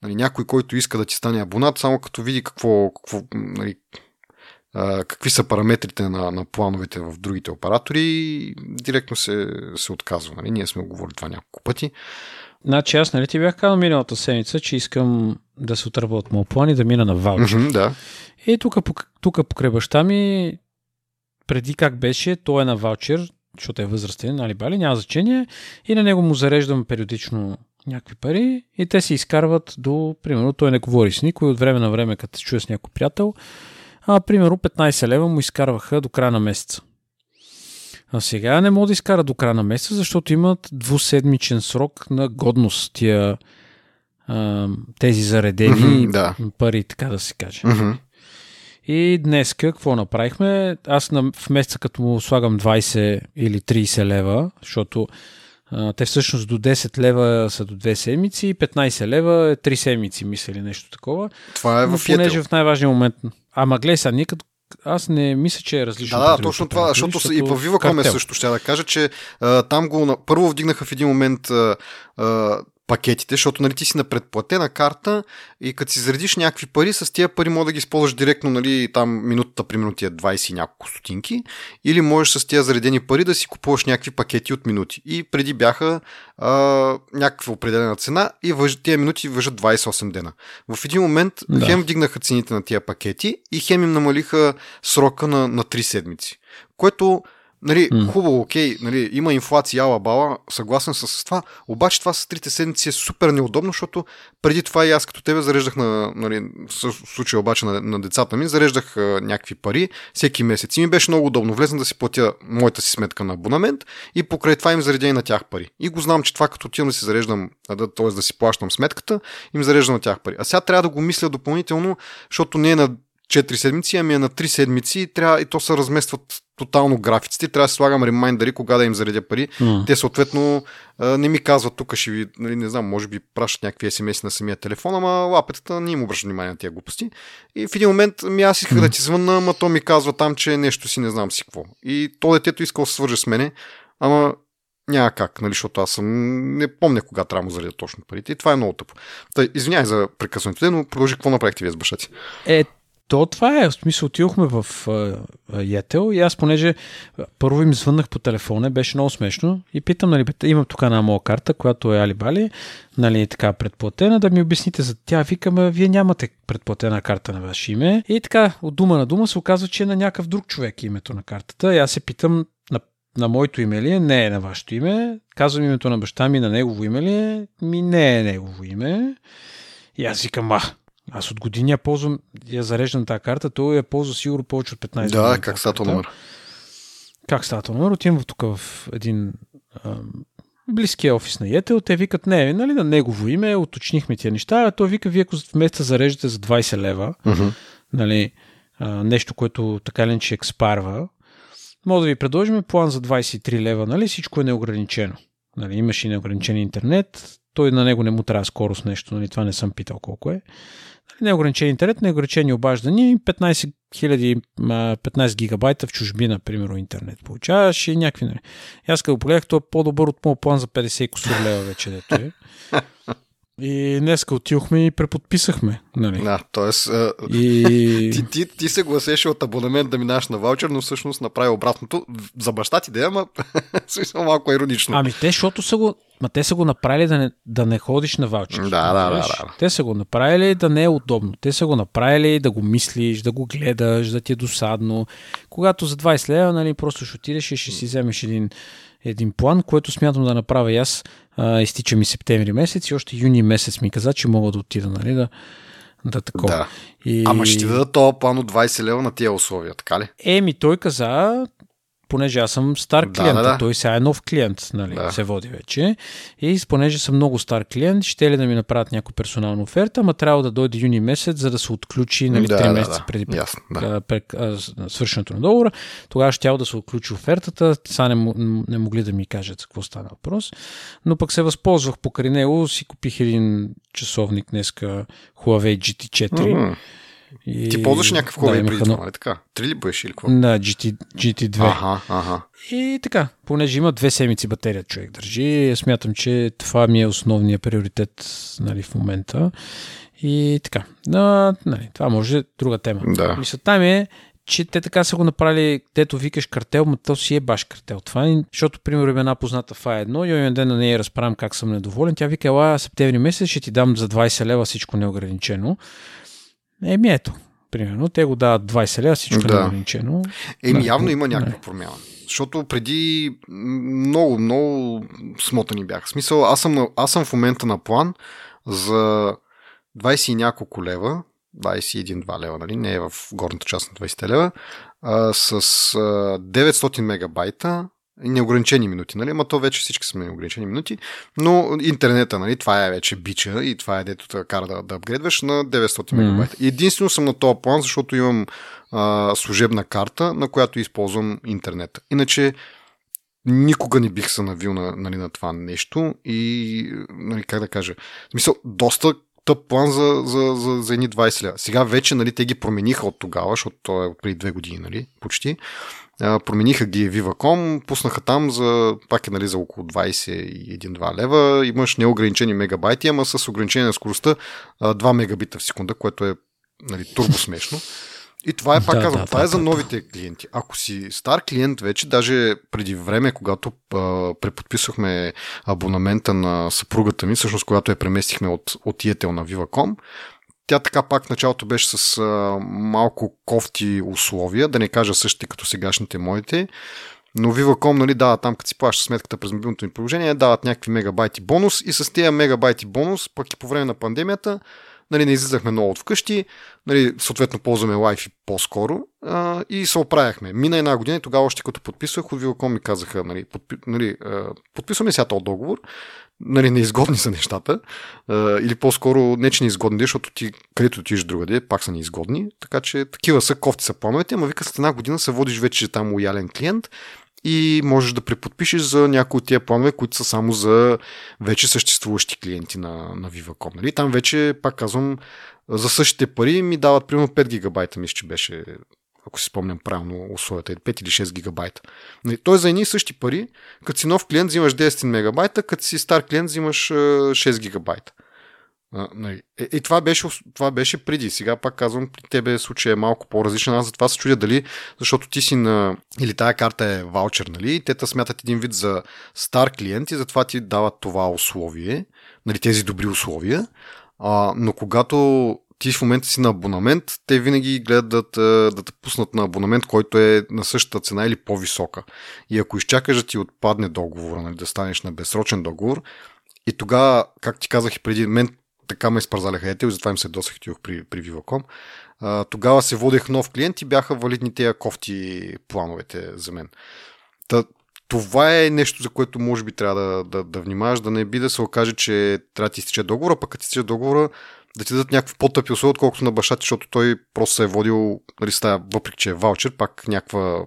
Speaker 1: Нали, някой, който иска да ти стане абонат, само като види какво, какво нали, а, какви са параметрите на, на плановете в другите оператори, директно се, се отказва. Нали? Ние сме говорили това няколко пъти.
Speaker 2: Значи аз нали ти бях казал миналата седмица, че искам да се отърва от моят план и да мина на ваучер.
Speaker 1: Mm-hmm, да.
Speaker 2: И тук, тук покрай баща ми, преди как беше, той е на ваучер, защото е възрастен, нали бали, няма значение, и на него му зареждам периодично някакви пари и те се изкарват до, примерно, той не говори с никой, от време на време, като се чуе с някой приятел, а, примерно 15 лева му изкарваха до края на месеца. А сега не мога да изкара до края на месеца, защото имат двуседмичен срок на годност тия а, тези заредени
Speaker 1: mm-hmm, да.
Speaker 2: пари, така да се каже.
Speaker 1: Mm-hmm.
Speaker 2: И днес какво направихме? Аз на, в месеца като му слагам 20 или 30 лева, защото а, те всъщност до 10 лева са до 2 седмици, 15 лева е 3 седмици, мисля или нещо такова.
Speaker 1: Това е в
Speaker 2: Но понеже в най-важния момент... Ама гледай сега, ние като аз не мисля, че е различно.
Speaker 1: Да, да, точно това, защото, защото и в Viva.com е също ще да кажа, че а, там го първо вдигнаха в един момент а, а, пакетите, защото нали, ти си на предплатена карта и като си заредиш някакви пари, с тия пари може да ги използваш директно, нали, там минутата примерно ти е 20 и няколко стотинки, или можеш с тия заредени пари да си купуваш някакви пакети от минути. И преди бяха а, някаква определена цена и въж, тия минути въжат 28 дена. В един момент да. хем вдигнаха цените на тия пакети и хем им намалиха срока на, на 3 седмици. Което Нали, mm. хубаво, окей, нали, има инфлация, ала бала, съгласен с това, обаче това с трите седмици е супер неудобно, защото преди това и аз като тебе зареждах на, нали, в случая обаче на, на децата ми, зареждах а, някакви пари всеки месец и ми беше много удобно. Влезна да си платя моята си сметка на абонамент и покрай това им заредя и на тях пари. И го знам, че това като отивам да си зареждам, да, т.е. да си плащам сметката, им зареждам на тях пари. А сега трябва да го мисля допълнително, защото не е на 4 седмици, ами е на 3 седмици трябва, и то се разместват тотално графиците. Трябва да слагам ремайндъри, кога да им заредя пари. Mm. Те съответно не ми казват, тук ще ви, нали, не знам, може би пращат някакви смс на самия телефон, ама лапетата не им обръща внимание на тия глупости. И в един момент ми аз исках mm. да ти звънна, ама то ми казва там, че нещо си не знам си какво. И то детето искал да се свърже с мене, ама няма как, нали, защото аз съм, не помня кога трябва да заредя точно парите и това е много тъпо. Та, извинявай за прекъсването, но продължи какво направихте вие с баща ти?
Speaker 2: Е, то това е. В смисъл, отидохме в Йетел и аз, понеже първо им звъннах по телефона, беше много смешно и питам, нали, имам тук една моя карта, която е Алибали, нали, така предплатена, да ми обясните за тя. Викаме, вие нямате предплатена карта на ваше име. И така, от дума на дума се оказва, че е на някакъв друг човек името на картата. И аз се питам, на, моето име ли е? Не е на вашето име. Казвам името на баща ми, на негово име ли е? Ми не е негово име. И аз викам, а, аз от години я ползвам, я зареждам тази карта, той я ползва сигурно повече от 15 години.
Speaker 1: Да, как става този номер?
Speaker 2: Как става този номер? Отивам тук в един а, близкия офис на Йетел, те викат, не, нали, на негово име, уточнихме тия неща, а той вика, вие ако вместо зареждате за 20 лева, нали, а, нещо, което така ли че експарва, може да ви предложим план за 23 лева, нали, всичко е неограничено. Нали, имаш и неограничен интернет, той на него не му трябва скорост нещо, нали, това не съм питал колко е неограничен интернет, неограничени обаждания и 15 000, 15 гигабайта в чужбина, примерно интернет получаваш и някакви. Нали. Аз като погледах, то е по-добър от моят план за 50 косур лева вече, дето е. И днес отидохме и преподписахме. Нали?
Speaker 1: Да, т.е. И... ти, ти, ти се гласеше от абонамент да минаш на ваучер, но всъщност направи обратното. За баща ти да е, ама смисъл малко иронично.
Speaker 2: Ами те, защото са го, ма те са го направили да не, да не ходиш на ваучер.
Speaker 1: Да, да, да, да.
Speaker 2: Те са го направили да не е удобно. Те са го направили да го мислиш, да го гледаш, да ти е досадно. Когато за 20 лева, нали, просто ще отидеш и ще си вземеш един един план, който смятам да направя и аз. А, изтича ми септември месец и още юни месец ми каза, че мога да отида, нали, да, да такова. Да.
Speaker 1: И... Ама ще ти дадат този план от 20 лева на тия условия, така ли?
Speaker 2: Еми, той каза, понеже аз съм стар клиент, да, да, да. той сега е нов клиент, нали, да. се води вече. И понеже съм много стар клиент, ще ли да ми направят някаква персонална оферта, ама трябва да дойде юни месец, за да се отключи нали, да, 3 месеца да, преди
Speaker 1: Ясно, да.
Speaker 2: свършенето на договора. Тогава ще да се отключи офертата. Сега не, не могли да ми кажат за какво стана въпрос. Но пък се възползвах покрай него, си купих един часовник днеска Huawei GT4. Mm-hmm
Speaker 1: и... Ти ползваш някакъв Huawei да, преди това, нали така? Три ли беше или какво?
Speaker 2: Да, GT, GT2.
Speaker 1: Ага, ага.
Speaker 2: И така, понеже има две седмици батерия човек държи, смятам, че това ми е основният приоритет нали, в момента. И така. Но, нали, това може е друга тема.
Speaker 1: Да.
Speaker 2: Мисълта ми е, че те така са го направили, дето викаш картел, но то си е баш картел. Това е, защото, примерно, една позната е едно, и един ден на нея разправям как съм недоволен. Тя вика, ела, септември месец ще ти дам за 20 лева всичко неограничено. Еми ето, примерно, те го дават 20 лева, всичко да. е ограничено.
Speaker 1: Еми, явно има някаква не. промяна. Защото преди много, много смотани бяха. В смисъл, аз съм, аз съм в момента на план за 20 и няколко лева, 21-2 лева, нали? не е в горната част на 20 лева, а, с а, 900 мегабайта неограничени минути, нали? Ама то вече всички са неограничени минути, но интернета, нали? Това е вече бича и това е дето да кара да, да апгрейдваш на 900 mm-hmm. мегабайта. Единствено съм на този план, защото имам а, служебна карта, на която използвам интернета. Иначе никога не бих се навил на, нали, на това нещо и, нали, как да кажа, в смисъл, доста тъп план за, за, за, за едни 20 лева. Сега вече нали, те ги промениха от тогава, защото то е преди две години, нали, почти промениха ги Viva.com, пуснаха там за, пак е нали, за около 21-2 лева, имаш неограничени мегабайти, ама с ограничение на скоростта 2 мегабита в секунда, което е нали, турбо смешно. И това е, пак да, казвам, да, това да, е за новите клиенти. Ако си стар клиент вече, даже преди време, когато а, преподписахме абонамента на съпругата ми, всъщност когато я преместихме от, от Yetel на Viva.com, тя така пак началото беше с а, малко кофти условия, да не кажа същите като сегашните моите. Но Viva.com, нали, дава там, като си плащаш сметката през мобилното ми приложение, дават някакви мегабайти бонус и с тези мегабайти бонус, пък и по време на пандемията, нали, не излизахме много от вкъщи, нали, съответно ползваме Wi-Fi по-скоро а, и се оправяхме. Мина една година и тогава още като подписвах от Viva.com ми казаха, нали, подпи, нали, подписваме сега този договор, нали, неизгодни са нещата. Или по-скоро не, че неизгодни, защото ти, където отидеш другаде, пак са неизгодни. Така че такива са, кофти са плановете, ама вика след една година се водиш вече там лоялен клиент и можеш да преподпишеш за някои от тия планове, които са само за вече съществуващи клиенти на, на Viva.com. Нали? Там вече, пак казвам, за същите пари ми дават примерно 5 гигабайта, мисля, че беше ако си спомням правилно условията, 5 или 6 гигабайта. Нали, той за едни и същи пари, като си нов клиент взимаш 10 мегабайта, като си стар клиент взимаш 6 гигабайта. Нали, и, и това, беше, това беше преди. Сега пак казвам, при тебе случай е малко по-различен. Аз затова се чудя дали, защото ти си на... Или тая карта е ваучер, нали? И те те смятат един вид за стар клиент и затова ти дават това условие, нали, тези добри условия. А, но когато ти в момента си на абонамент, те винаги гледат да да те пуснат на абонамент, който е на същата цена или по-висока. И ако изчакаш да ти отпадне договора, нали, да станеш на безсрочен договор, и тогава, как ти казах и преди, мен така ме изпързаляха ете, затова им се досах и при, при Viva.com. А, тогава се водех нов клиент и бяха валидни тези кофти плановете за мен. Та, това е нещо, за което може би трябва да, да, да внимаваш, да не би да се окаже, че трябва да ти изтече договора, пък като ти изтече договора, да ти дадат някакви по-тъпи условия, отколкото на баща защото той просто се е водил, нали, стая, въпреки че е ваучер, пак някаква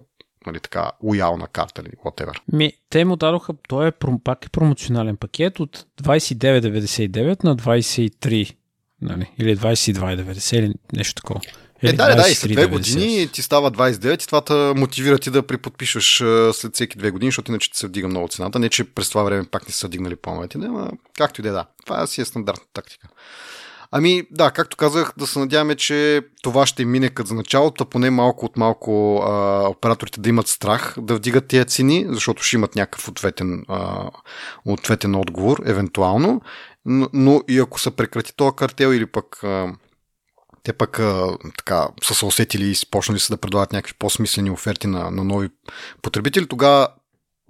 Speaker 1: нали, така, лоялна карта или whatever.
Speaker 2: Ми, те му дадоха, той е пак е промоционален пакет от 29,99 на 23, нали, или 22,90 или нещо такова.
Speaker 1: Е, да, да, и след две години ти става 29 и това те мотивира ти да приподпишеш след всеки две години, защото иначе ти се вдига много цената. Не, че през това време пак не са вдигнали плановете, но както и да е, да. Това си е стандартна тактика. Ами да, както казах, да се надяваме, че това ще мине като за началото, поне малко от малко а, операторите да имат страх да вдигат тези цени, защото ще имат някакъв ответен, а, ответен отговор, евентуално. Но, но и ако се прекрати този картел или пък а, те пък а, така са се усетили и почнали са да предлагат някакви по-смислени оферти на, на нови потребители, тогава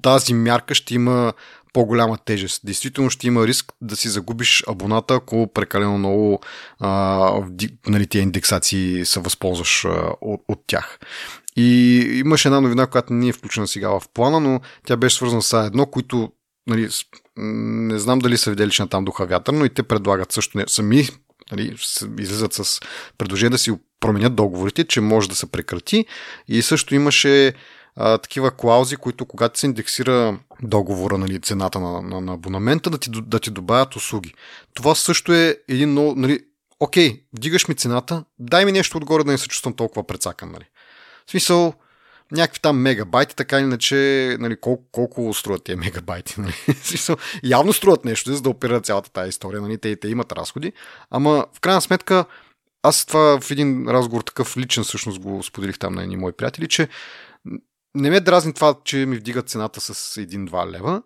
Speaker 1: тази мярка ще има по-голяма тежест. Действително ще има риск да си загубиш абоната, ако прекалено много а, нали, тия индексации се възползваш а, от, от тях. И имаше една новина, която не е включена сега в плана, но тя беше свързана с едно, които нали, не знам дали са видели, че на там духа вятър, но и те предлагат също не, сами нали, излизат с предложение да си променят договорите, че може да се прекрати. И също имаше а, такива клаузи, които когато се индексира договора, нали, цената на, на, на абонамента, да ти, да ти добавят услуги. Това също е един много, нали, окей, вдигаш ми цената, дай ми нещо отгоре да не се чувствам толкова прецакан, нали. В смисъл, някакви там мегабайти, така иначе, нали, колко, колко струват тези мегабайти. Нали? Смисъл, явно струват нещо, за да оперират цялата тази история. Нали? Те, те имат разходи. Ама в крайна сметка, аз това в един разговор такъв личен всъщност го споделих там на едни мои приятели, че не ме дразни това, че ми вдигат цената с 1-2 лева.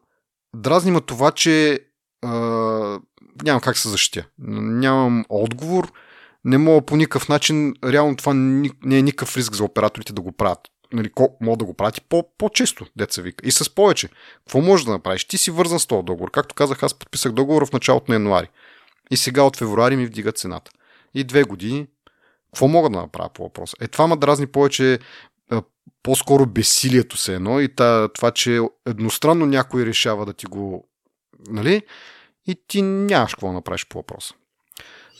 Speaker 1: Дразни ме това, че а, нямам как се защитя. Нямам отговор. Не мога по никакъв начин. Реално това не е никакъв риск за операторите да го правят. Нали, мога да го правят и по, по-често, деца вика. И с повече. Какво можеш да направиш? Ти си вързан с този договор. Както казах, аз подписах договор в началото на януари. И сега от февруари ми вдигат цената. И две години. Какво мога да направя по въпроса? Е, това ме дразни повече по-скоро безсилието се едно и това, че едностранно някой решава да ти го, нали, и ти нямаш какво да направиш по въпроса.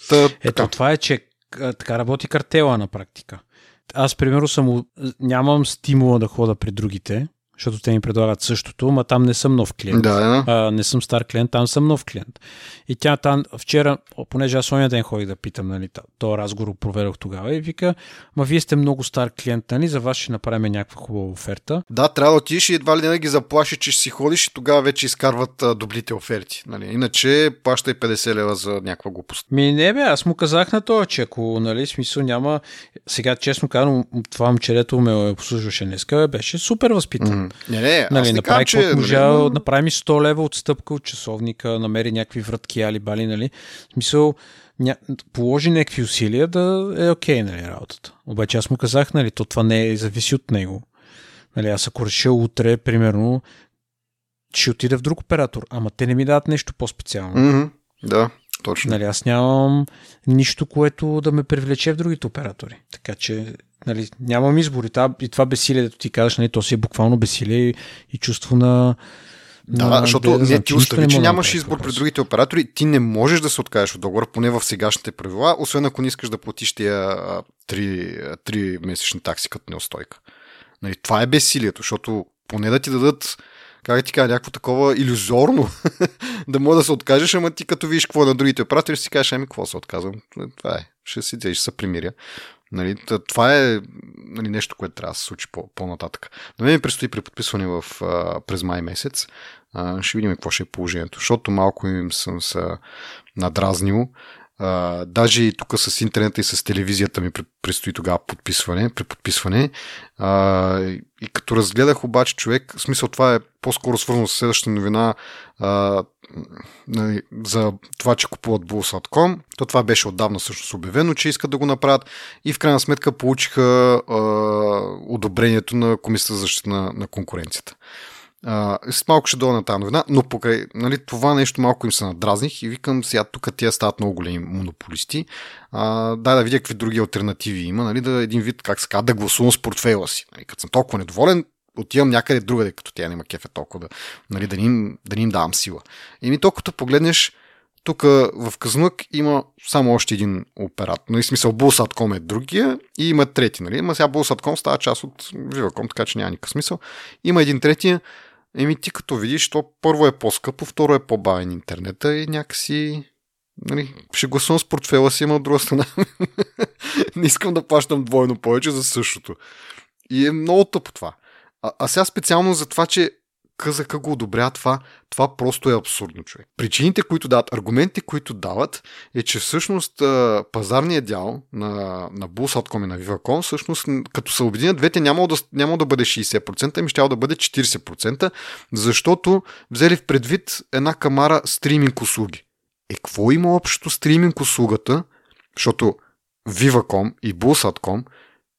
Speaker 2: Та, Ето, така. това е, че така работи картела на практика. Аз, примерно, съм, нямам стимула да хода при другите, защото те ми предлагат същото, ма там не съм нов клиент.
Speaker 1: Да, да.
Speaker 2: А, не съм стар клиент, там съм нов клиент. И тя там, вчера, понеже аз оня ден ходих да питам, нали, то разговор проведох тогава и вика, ма вие сте много стар клиент, нали, за вас ще направим някаква хубава оферта.
Speaker 1: Да, трябва да отидеш и едва ли да ги заплаши, че ще си ходиш и тогава вече изкарват а, добрите оферти. Нали. Иначе плащай 50 лева за някаква глупост.
Speaker 2: Ми не бе, аз му казах на това, че ако, нали, смисъл няма, сега честно казвам, това момчерето ме обслужваше днеска, беше супер възпитан. Mm.
Speaker 1: Не, не,
Speaker 2: нали,
Speaker 1: аз
Speaker 2: направи
Speaker 1: че...
Speaker 2: Нали, можа, но... направи ми 100 лева отстъпка от часовника, намери някакви вратки али бали, нали. В смисъл, ня... положи някакви усилия да е окей, okay, нали, работата. Обаче аз му казах, нали, то това не е, зависи от него. Нали, аз ако реша утре, примерно, ще отида в друг оператор, ама те не ми дадат нещо по-специално.
Speaker 1: Mm-hmm. Да, точно.
Speaker 2: Нали, аз нямам нищо, което да ме привлече в другите оператори. Така че нали, нямам избор. И това, и това бесилие, дето ти казваш, нали, то си е буквално бесилие и, чувство на
Speaker 1: Да, да, защото не, ти остави, че нямаш избор при другите оператори. Ти не можеш да се откажеш от договора, поне в сегашните правила, освен ако не искаш да платиш тия 3, 3 месечни такси като неустойка. Нали, това е безсилието, защото поне да ти дадат как ти кажа, някакво такова иллюзорно да може да се откажеш, ама ти като видиш какво е на другите оператори, си кажеш, ами какво се отказвам. Това е. Ще си ще се примиря. Нали, това е нали, нещо, което трябва да се случи по- по-нататък. На мен ми предстои при подписване в, а, през май месец. А, ще видим какво ще е положението, защото малко им съм се надразнил. А, даже и тук с интернета и с телевизията ми предстои тогава подписване, преподписване. А, и като разгледах обаче човек, в смисъл това е по-скоро свързано с следващата новина а, нали, за това, че купуват Bulls.com, то това беше отдавна всъщност обявено, че искат да го направят и в крайна сметка получиха а, одобрението на Комисията за защита на, на конкуренцията. Uh, с малко ще дойда на тази новина, но покрай нали, това нещо малко им се надразних и викам сега тук тия стават много големи монополисти. Uh, дай да видя какви други альтернативи има, нали, да един вид, как се казва, да гласувам с портфейла си. Нали, като съм толкова недоволен, отивам някъде другаде, като тя няма кефе толкова да, нали, да, ни им, да ни им давам сила. И ми толкова погледнеш, тук в Казнук има само още един оператор. Нали, смисъл, Bulls.com е другия и има трети. Нали? Ма сега Bulls.com става част от Viva.com, така че няма никакъв смисъл. Има един третия, Еми ти като видиш, то първо е по-скъпо, второ е по-бавен интернета и някакси нали, ще гласувам с портфела си, има от друга страна. не искам да плащам двойно повече за същото. И е много тъпо това. А, а сега специално за това, че КЗК го одобрява това, това просто е абсурдно, човек. Причините, които дават, аргументите, които дават, е, че всъщност пазарният дял на, на Bulls.com и на Viva.com, всъщност, като се обединят двете, няма да, няма да бъде 60%, ами ще да бъде 40%, защото взели в предвид една камара стриминг услуги. Е, какво има общо стриминг услугата? Защото Viva.com и Bulls.com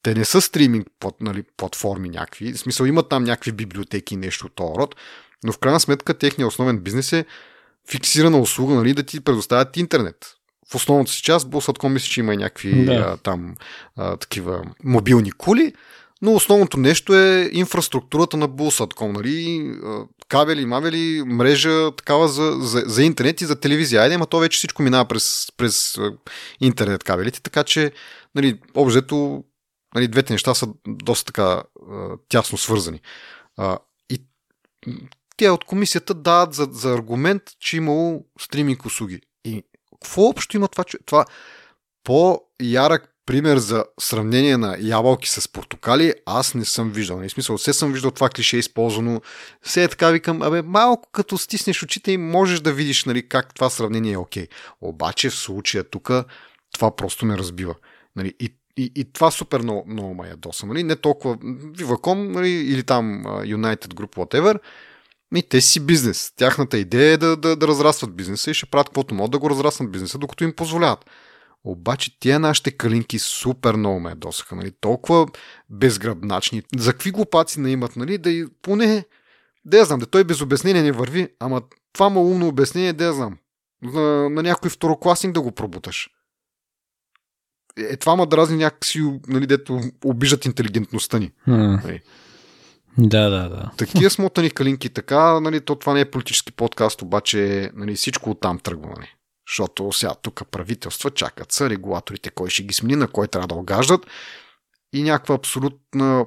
Speaker 1: те не са стриминг под, нали, платформи някакви. В смисъл имат там някакви библиотеки и нещо от този род, но в крайна сметка техният основен бизнес е фиксирана услуга, нали, да ти предоставят интернет. В основната си част, Bulls.com мисля, че има и някакви да. а, там а, такива мобилни кули, но основното нещо е инфраструктурата на Bulls.com, нали, кабели, мавели, мрежа, такава за, за, за интернет и за телевизия. Айде, ама то вече всичко минава през, през интернет кабелите, така че, нали, обжето нали, двете неща са доста така тясно свързани. И те от комисията дават за, за аргумент, че имало стриминг услуги. И какво общо има това? Това по-ярък пример за сравнение на ябълки с портокали, аз не съм виждал. Не нали, смисъл, все съм виждал това клише използвано. Все е така викам, абе, малко като стиснеш очите и можеш да видиш нали, как това сравнение е окей. Обаче в случая тук това просто ме разбива. Нали, и и, и това супер много, много ме ядоса. Нали? Не толкова Viva.com нали? или там United Group, whatever. Ми, те си бизнес. Тяхната идея е да, да, да разрастват бизнеса и ще правят каквото могат да го разрастват бизнеса, докато им позволяват. Обаче тия нашите калинки супер много ме ядосаха. Нали? Толкова безгръбначни. За какви глупаци не имат, нали? Да и поне... Да я знам, да той без обяснение не върви, ама това малумно обяснение, да я знам. На, на някой второкласник да го пробуташ е, това ма дразни някакси, нали, дето обижат интелигентността ни.
Speaker 2: Mm. Нали. Да, да, да.
Speaker 1: Такива смотани калинки, така, нали, то това не е политически подкаст, обаче нали, всичко оттам тръгва. Нали. Защото сега тук правителства чакат са регулаторите, кой ще ги смени, на кой трябва да огаждат и някаква абсолютна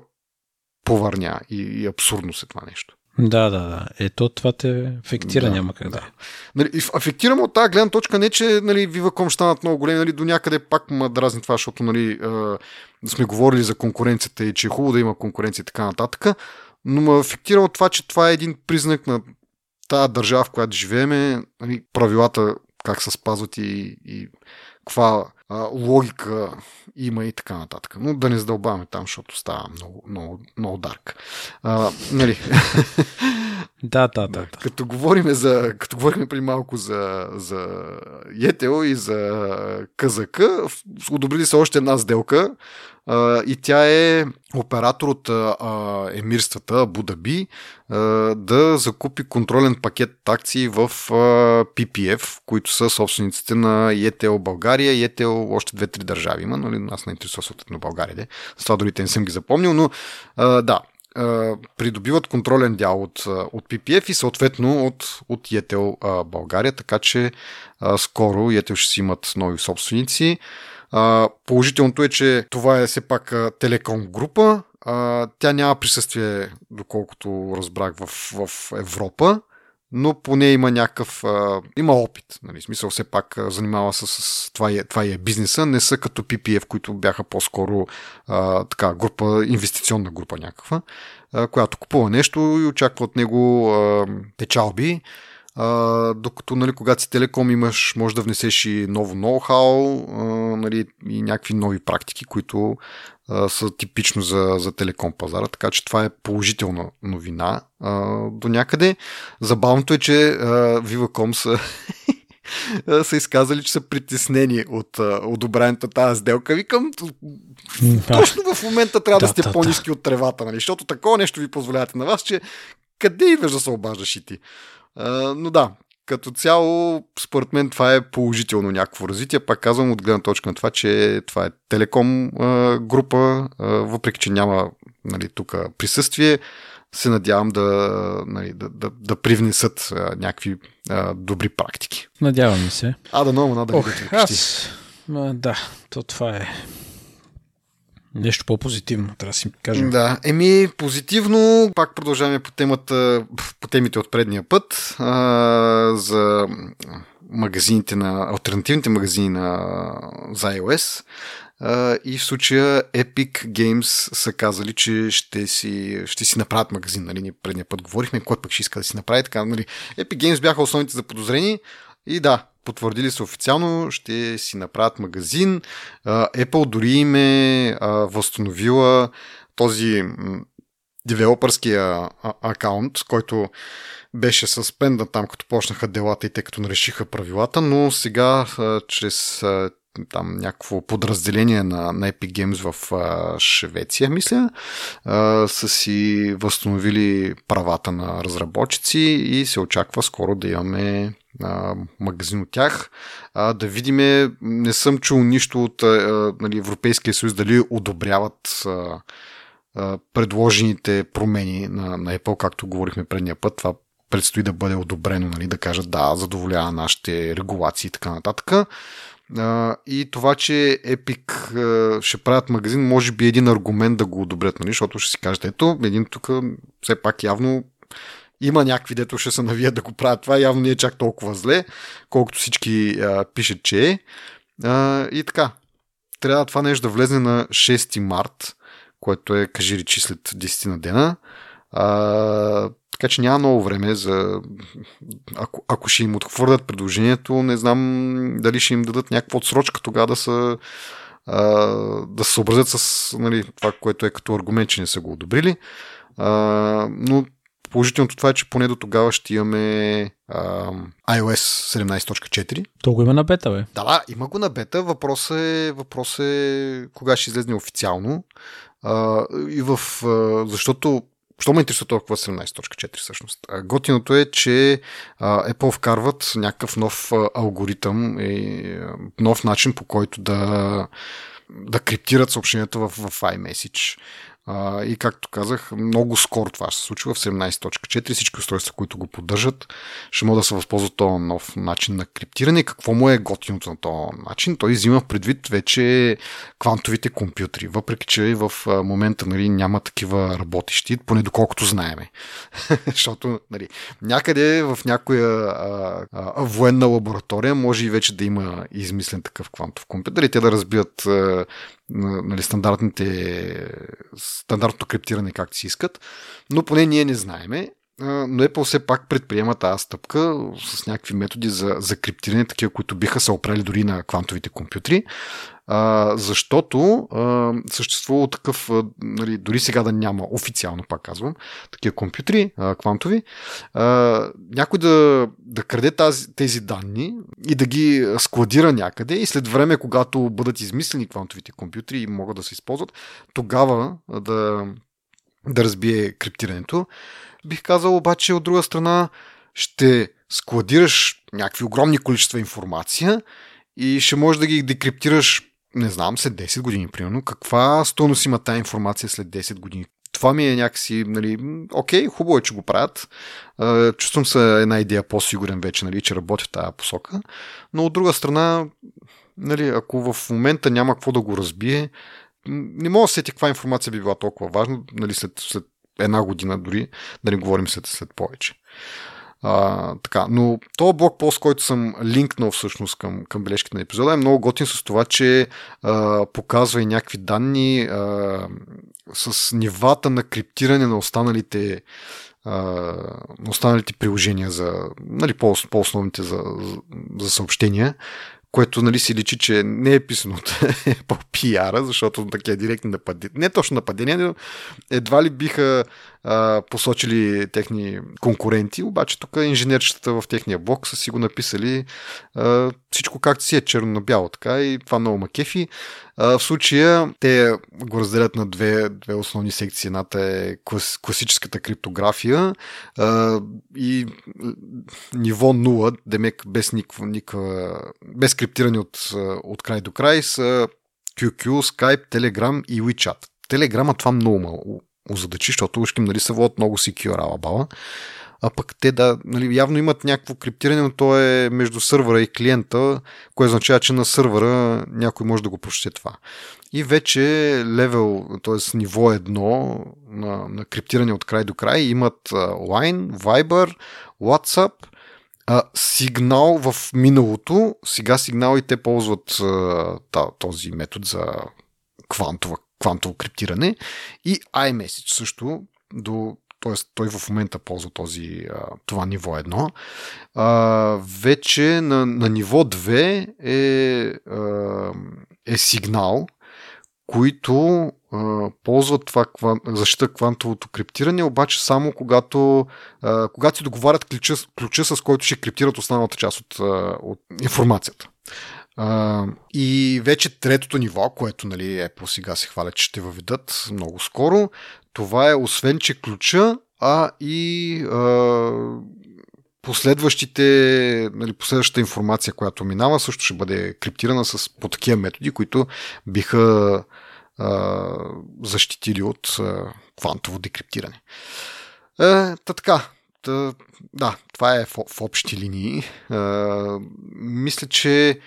Speaker 1: повърня и, и абсурдност е това нещо.
Speaker 2: Да, да, да. Ето това те афектира, да, няма как да.
Speaker 1: Нали, афектирам от тази гледна точка не, че нали, Viva.com ще станат много големи, нали, до някъде пак ма дразни това, защото нали, е, сме говорили за конкуренцията и че е хубаво да има конкуренция и така нататък, но ме афектира от това, че това е един признак на тази държава, в която живееме, нали, правилата как се спазват и, и каква а, логика има и така нататък. Но да не задълбаваме там, защото става много, много, много дарк. А, нали?
Speaker 2: Да, да, да.
Speaker 1: Като говорим за, като говорим при малко за, за Етел и за КЗК, одобрили се още една сделка и тя е оператор от емирствата Будаби да закупи контролен пакет акции в PPF, които са собствениците на ЕТЛ България и ЕТЛ още две-три държави има, нали? Аз не интересува съответно България, де. с това дори не съм ги запомнил, но да, придобиват контролен дял от, от PPF и съответно от, от а, България, така че скоро Yetel ще си имат нови собственици. А, положителното е, че това е все пак телеком група. А, тя няма присъствие, доколкото разбрах, в, в Европа но поне има някакъв, а, има опит. Нали, смисъл все пак а, занимава се с, с това, е, това е бизнеса. Не са като PPF, които бяха по-скоро а, така, група, инвестиционна група някаква, а, която купува нещо и очаква от него а, печалби. А, докато, нали, когато си телеком имаш, може да внесеш и ново ноу-хау нали, и някакви нови практики, които а, са типично за, за телеком пазара, така че това е положителна новина а, до някъде. Забавното е, че а, Viva.com са са изказали, че са притеснени от одобрението тази сделка. Викам, точно в момента трябва да, да сте да, по-низки да. от тревата, нали? защото такова нещо ви позволявате на вас, че къде идваш да се обаждаш и ти? А, но да, като цяло, според мен това е положително някакво развитие. Пак казвам от гледна точка на това, че това е телеком а, група, а, въпреки че няма нали, тук присъствие, се надявам да, нали, да, да, да привнесат а, някакви а, добри практики.
Speaker 2: Надявам се.
Speaker 1: А, да, много надо
Speaker 2: Ох, аз... да, то това е Нещо по-позитивно, трябва да си кажем.
Speaker 1: Да, еми позитивно, пак продължаваме по темата, по темите от предния път, а, за магазините на, альтернативните магазини на, за iOS. Uh, и в случая Epic Games са казали, че ще си, ще си направят магазин. Нали? Ние предния път говорихме, кой пък ще иска да си направи така. Нали? Epic Games бяха основните за подозрени и да, потвърдили се официално, ще си направят магазин. Apple дори им е възстановила този девелопърския акаунт, който беше съспендан там, като почнаха делата и те като нарешиха правилата, но сега чрез там някакво подразделение на, на Epic Games в а, Швеция, мисля, а, са си възстановили правата на разработчици и се очаква скоро да имаме а, магазин от тях. А, да видим, не съм чул нищо от а, нали, Европейския съюз дали одобряват а, а, предложените промени на, на Apple, както говорихме предния път. Това предстои да бъде одобрено, нали, да кажат да, задоволява нашите регулации и така нататък. А, и това, че Epic а, ще правят магазин, може би е един аргумент да го одобрят, нали? защото ще си кажете, ето, един тук все пак явно има някакви, дето ще се навият да го правят това, явно не е чак толкова зле, колкото всички а, пишат, че е. А, и така, трябва това нещо да влезне на 6 март, което е, кажи речи, след 10 на дена. А, така че няма много време за... Ако, ако ще им отхвърдат предложението, не знам дали ще им дадат някаква отсрочка тогава да са да се съобразят с нали, това, което е като аргумент, че не са го одобрили. А, но положителното това е, че поне до тогава ще имаме а, iOS 17.4.
Speaker 2: То го има на бета, бе.
Speaker 1: Да, да, има го на бета. Въпросът е, въпрос е кога ще излезне официално. А, и в, а, защото що ме интересува толкова 17.4 всъщност? Готиното е, че Apple вкарват някакъв нов алгоритъм и нов начин по който да да криптират съобщенията в, в iMessage. А, и както казах, много скоро това се случва в 17.4. Всички устройства, които го поддържат, ще могат да се възползват този нов начин на криптиране. Какво му е готиното на този начин? Той взима предвид вече квантовите компютри, въпреки че в момента нали, няма такива работещи, поне доколкото знаеме. Защото нали, някъде в някоя а, а, военна лаборатория може и вече да има измислен такъв квантов компютър и те да разбият а, нали, стандартните, стандартното криптиране както си искат, но поне ние не знаеме. Но Apple все пак предприема тази стъпка с някакви методи за, за криптиране, такива, които биха се опрели дори на квантовите компютри, а, защото а, съществува такъв, а, нали, дори сега да няма официално, пак казвам, такива компютри, а, квантови, а, някой да, да краде тази, тези данни и да ги складира някъде и след време, когато бъдат измислени квантовите компютри и могат да се използват, тогава да, да разбие криптирането. Бих казал обаче от друга страна ще складираш някакви огромни количества информация и ще можеш да ги декриптираш, не знам, след 10 години, примерно. Каква стойност има тази информация след 10 години? това ми е някакси, нали, окей, хубаво е, че го правят. Чувствам се една идея по-сигурен вече, нали, че работя в тази посока. Но от друга страна, нали, ако в момента няма какво да го разбие, не мога да сети каква информация би била толкова важна, нали, след, след една година дори, да не говорим след, след повече. А, така, но този блок пост, който съм линкнал всъщност към, към бележките на епизода, е много готин с това, че а, показва и някакви данни а, с нивата на криптиране на останалите на останалите приложения за нали, по-основните за, за съобщения, което нали, си личи, че не е писано от по пиара, защото такива директни нападения, не точно нападения, но едва ли биха посочили техни конкуренти, обаче тук инженерчетата в техния блок са си го написали всичко както си е черно на бяло, така и това много макефи. В случая те го разделят на две, две основни секции. Едната е клас, класическата криптография и ниво 0, демек без никаква, никаква без криптиране от, от край до край са QQ, Skype, Telegram и WeChat. Телеграма това много озадачи, защото ушким нали, се водят много secure алабала. А пък те да, нали, явно имат някакво криптиране, но то е между сървъра и клиента, което означава, че на сървъра някой може да го прочете това. И вече левел, т.е. ниво 1 на, на криптиране от край до край имат Line, Viber, WhatsApp, сигнал в миналото. Сега сигнал и те ползват този метод за квантова квантово криптиране и iMessage също до т.е. той в момента ползва този, това ниво 1. А, вече на, на ниво 2 е, е сигнал, които а, ползват това защита квантовото криптиране, обаче само когато, а, когато си договарят ключа, ключа, с който ще криптират останалата част от, от информацията. А, и вече третото ниво, което нали, Apple сега се хваля, че ще въведат много скоро, това е освен, че ключа, а и а, последващите, нали, последващата информация, която минава, също ще бъде криптирана с, по такива методи, които биха а, защитили от а, квантово декриптиране. Е, та така, та, да, това е в, в общи линии. А, мисля, че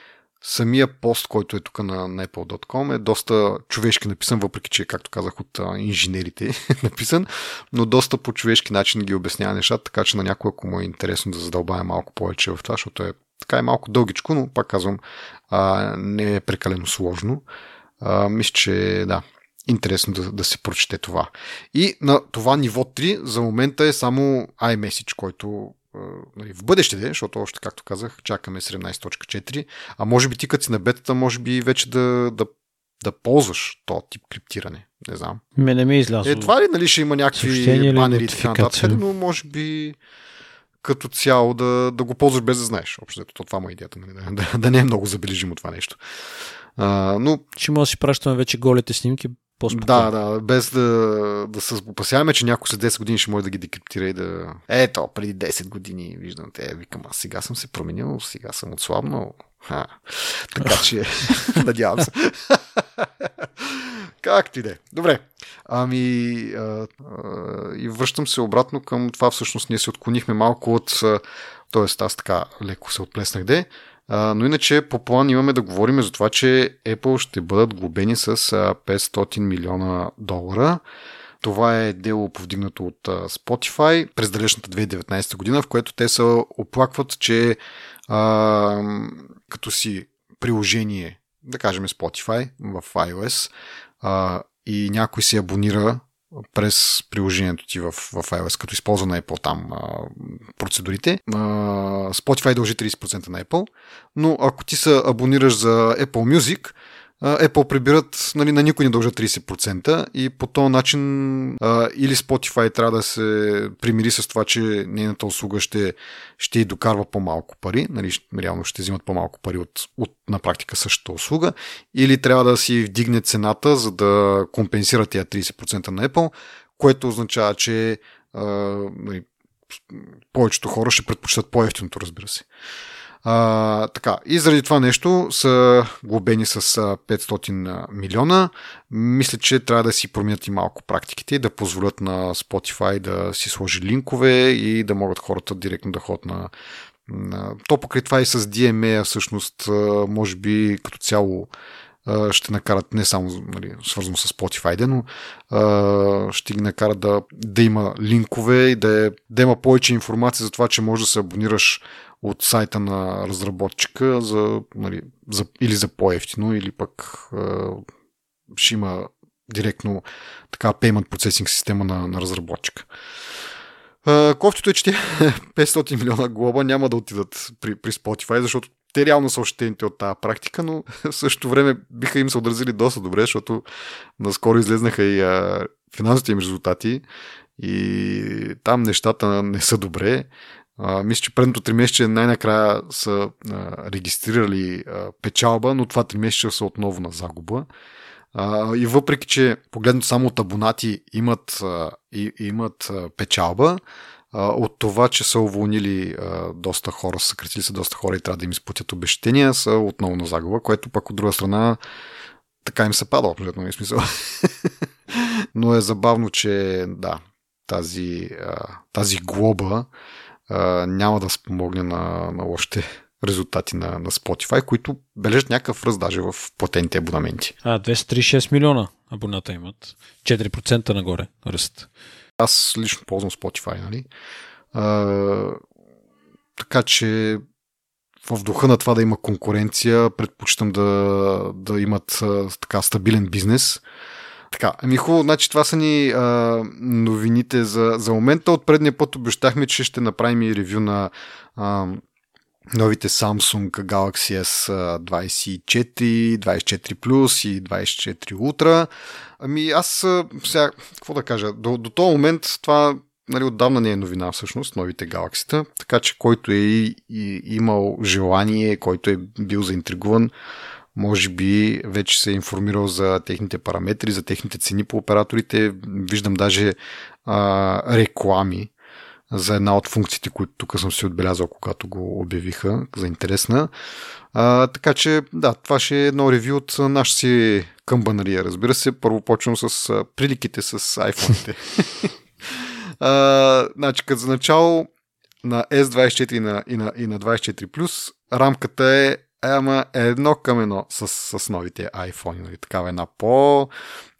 Speaker 1: Самия пост, който е тук на, на Apple.com е доста човешки написан, въпреки че, както казах, от инженерите е написан, но доста по човешки начин ги обяснява нещата, така че на някой, ако му е интересно да задълбая малко повече в това, защото е така е малко дългичко, но пак казвам, а, не е прекалено сложно. А, мисля, че да, интересно да, да се прочете това. И на това ниво 3 за момента е само iMessage, който нали, в бъдеще, защото още, както казах, чакаме 17.4, а може би ти като си на бетата, може би вече да, да, да ползваш този тип криптиране. Не знам.
Speaker 2: Ме не ми е излязло.
Speaker 1: Е, това ли нали, ще има някакви банери и така нататък, но може би като цяло да, да го ползваш без да знаеш. Общо то това му е идеята, нали, да, да, да не е много забележимо това нещо. А, но...
Speaker 2: Ще може да си пращаме вече голите снимки
Speaker 1: по-спокойно. Да, да, без да, да се опасяваме, че някой след 10 години ще може да ги декриптира и да... Ето, преди 10 години виждам те, викам, аз сега съм се променил, сега съм отслабнал. Ха. Така че, надявам се. Както и да е. Добре. Ами, а, а, и връщам се обратно към това. Всъщност ние се отклонихме малко от... Тоест, аз така леко се отплеснах де. Но иначе по план имаме да говорим за това, че Apple ще бъдат глобени с 500 милиона долара. Това е дело повдигнато от Spotify през далечната 2019 година, в което те се оплакват, че а, като си приложение, да кажем Spotify в iOS, а, и някой се абонира през приложението ти в, в iOS, като използва на Apple там а, процедурите. А, Spotify дължи 30% на Apple, но ако ти се абонираш за Apple Music, Apple прибират, нали, на никой не дължат 30% и по този начин а, или Spotify трябва да се примири с това, че нейната услуга ще, ще й докарва по-малко пари, нали, реално ще взимат по-малко пари от, от на практика същата услуга, или трябва да си вдигне цената, за да компенсира тия 30% на Apple, което означава, че а, нали, повечето хора ще предпочитат по-ефтиното, разбира се. А, така, и заради това нещо са глобени с 500 милиона. Мисля, че трябва да си променят и малко практиките и да позволят на Spotify да си сложи линкове и да могат хората директно да ходят на. То покрай това и с DMA всъщност може би като цяло ще накарат не само нали, свързано с Spotify, но ще ги накарат да, да има линкове и да, е, да има повече информация за това, че можеш да се абонираш от сайта на разработчика за, нали, за, или за по-ефтино, или пък а, ще има директно така payment processing система на, на разработчика. Кофтито е, че 500 милиона глоба няма да отидат при, при Spotify, защото те реално са ощетените от тази практика, но в същото време биха им се отразили доста добре, защото наскоро излезнаха и а, финансовите им резултати и там нещата не са добре. А, мисля, че предното три месеца най-накрая са а, регистрирали а, печалба, но това три месеца са отново на загуба. А, и въпреки, че погледнато само от абонати имат, а, и, имат а, печалба, а, от това, че са уволнили а, доста хора, съкратили са доста хора и трябва да им изплатят обещетения, са отново на загуба, което пък от друга страна така им се пада, определено смисъл. Но е забавно, че да, тази, а, тази глоба а, няма да спомогне на, на лошите резултати на, на Spotify, които бележат някакъв ръст даже в платените абонаменти.
Speaker 2: А, 236 милиона абоната имат. 4% нагоре ръст.
Speaker 1: Аз лично ползвам Spotify, нали? А, така че в духа на това да има конкуренция, предпочитам да, да имат а, така стабилен бизнес. Така, ами хубаво, значи това са ни а, новините за, за момента. От предния път обещахме, че ще направим и ревю на а, новите Samsung Galaxy S24, 24 Plus и 24 Ultra. Ами аз сега, какво да кажа, до, до този момент това нали, отдавна не е новина всъщност, новите галаксита, така че който е и, и, имал желание, който е бил заинтригуван, може би вече се е информирал за техните параметри, за техните цени по операторите. Виждам даже а, реклами за една от функциите, които тук съм си отбелязал, когато го обявиха за интересна. А, така че, да, това ще е едно ревю от нашата си къмбанария, разбира се. Първо почвам с а, приликите с iPhone-ите. а, значи, като за начало на S24 и на, и на, и на 24+, рамката е ама едно към едно с, с новите iPhone. Нали, такава една по...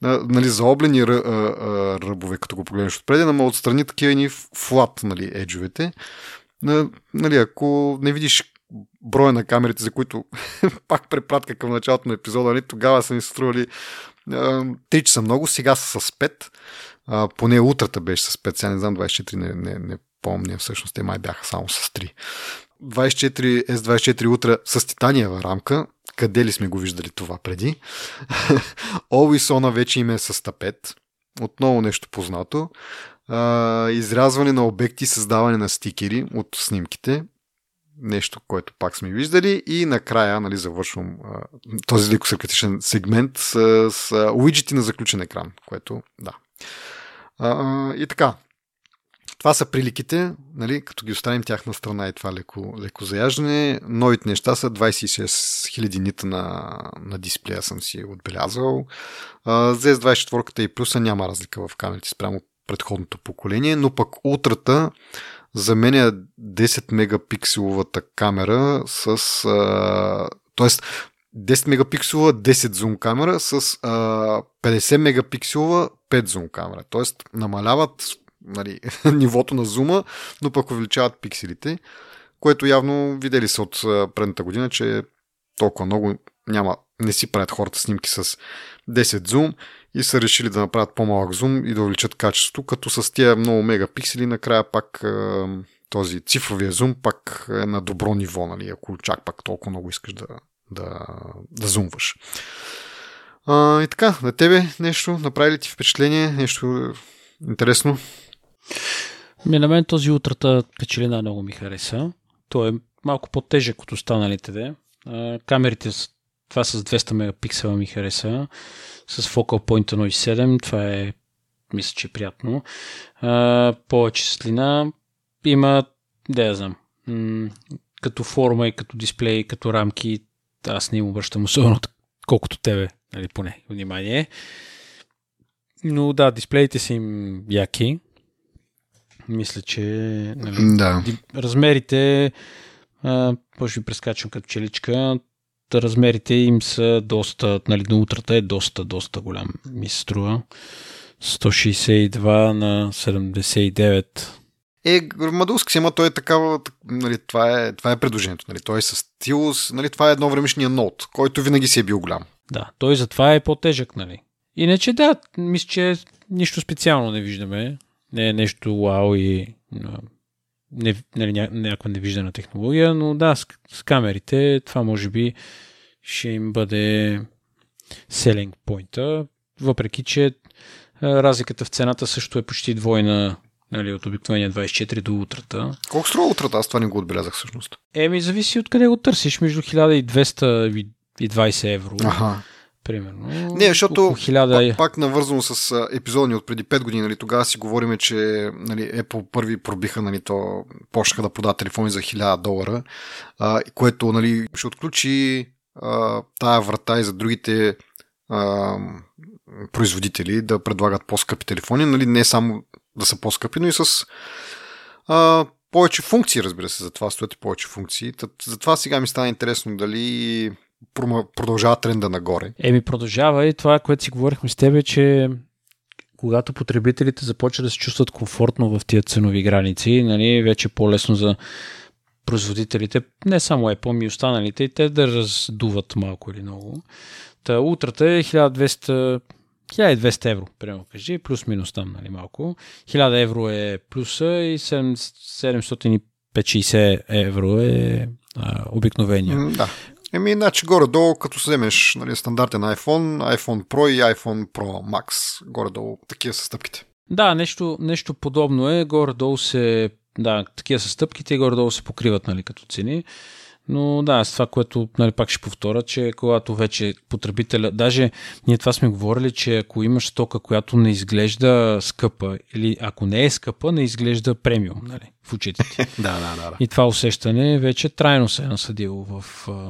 Speaker 1: Нали, заоблени ръбове, като го погледнеш отпреди, но отстрани такива ни флат нали, еджовете. Нали, ако не видиш броя на камерите, за които пак препратка към началото на епизода, нали, тогава са ни стрували 3 часа много, сега са с 5. А, поне утрата беше с 5, сега не знам 24, не, не, не помня, всъщност те май бяха само с 3. 24, S24 Ultra с титаниева рамка. Къде ли сме го виждали това преди? Always On вече им е с тапет. Отново нещо познато. А, изрязване на обекти, създаване на стикери от снимките. Нещо, което пак сме виждали. И накрая, нали, завършвам а, този леко сегмент с, с уиджети на заключен екран, което да. А, и така, това са приликите, нали, като ги оставим тях на страна и това леко, леко заяждане. Новите неща са 26 000 нита на, на дисплея съм си отбелязал. За S24 и плюса няма разлика в камерите спрямо предходното поколение, но пък ултрата заменя 10 мегапикселовата камера с... А, тоест 10 мегапикселова 10 зум камера с а, 50 мегапикселова 5 зум камера. Тоест намаляват нали, нивото на зума, но пък увеличават пикселите, което явно видели са от предната година, че толкова много няма, не си правят хората снимки с 10 зум и са решили да направят по-малък зум и да увеличат качеството, като с тия много мегапиксели накрая пак този цифровия зум пак е на добро ниво, нали, ако чак пак толкова много искаш да, да, да зумваш. А, и така, на тебе нещо, направи ли ти впечатление, нещо интересно?
Speaker 2: Ми, на мен този утрата печелина много ми хареса. Той е малко по-тежък от останалите. Де. Камерите, това с 200 мегапиксела ми хареса. С Focal Point 1.7, това е, мисля, че е приятно. А, повече светлина. Има, да я знам, м- като форма и като дисплей, като рамки, аз не им обръщам особено колкото тебе, нали, поне, внимание. Но да, дисплеите са им яки. Мисля, че нали,
Speaker 1: Да.
Speaker 2: размерите, а, може би прескачам като челичка, размерите им са доста, нали, на утрата е доста, доста голям, ми се струва. 162 на 79.
Speaker 1: Е, Мадулски си има, той е такава, так- нали, това, е, това е предложението. Нали, той е с стилус, нали, това е едновремешния ноут, който винаги си е бил голям.
Speaker 2: Да, той затова е по-тежък, нали? Иначе да, мисля, че нищо специално не виждаме. Не е нещо вау и не, нали, ня, някаква невиждана технология, но да, с, с камерите това може би ще им бъде selling point въпреки че разликата в цената също е почти двойна нали, от обикновения 24 до утрата.
Speaker 1: Колко струва утрата? Аз това не го отбелязах всъщност.
Speaker 2: Еми, зависи от къде го търсиш, между 1200 и 20 евро.
Speaker 1: Аха.
Speaker 2: Примерно.
Speaker 1: Не, защото
Speaker 2: 1000
Speaker 1: Пак, пак навързано с а, епизоди от преди 5 години, нали, тогава си говориме, че нали, Apple първи пробиха, нали, то почнаха да подават телефони за 1000 долара, а, което нали, ще отключи а, тая врата и за другите а, производители да предлагат по-скъпи телефони, нали, не само да са по-скъпи, но и с а, повече функции, разбира се, затова стоят и повече функции. Затова сега ми стана интересно дали продължава тренда нагоре.
Speaker 2: Еми, продължава и това, което си говорихме с тебе, че когато потребителите започват да се чувстват комфортно в тия ценови граници, нали, вече е по-лесно за производителите, не само Apple, ми и останалите, и те да раздуват малко или много. Та утрата е 1200, 1200 евро, примерно кажи, плюс-минус там, нали, малко. 1000 евро е плюса и 700 750 евро е а, обикновения.
Speaker 1: Да. Еми, значи горе-долу, като вземеш нали, стандартен iPhone, iPhone Pro и iPhone Pro Max, горе-долу такива са стъпките.
Speaker 2: Да, нещо, нещо подобно е. Горе-долу се. Да, такива са стъпките и горе-долу се покриват, нали, като цени. Но да, с това, което нали, пак ще повторя, че когато вече потребителя, даже ние това сме говорили, че ако имаш стока, която не изглежда скъпа, или ако не е скъпа, не изглежда премиум нали, в очите ти.
Speaker 1: Да, да, да. да.
Speaker 2: И това усещане вече трайно се е насъдило в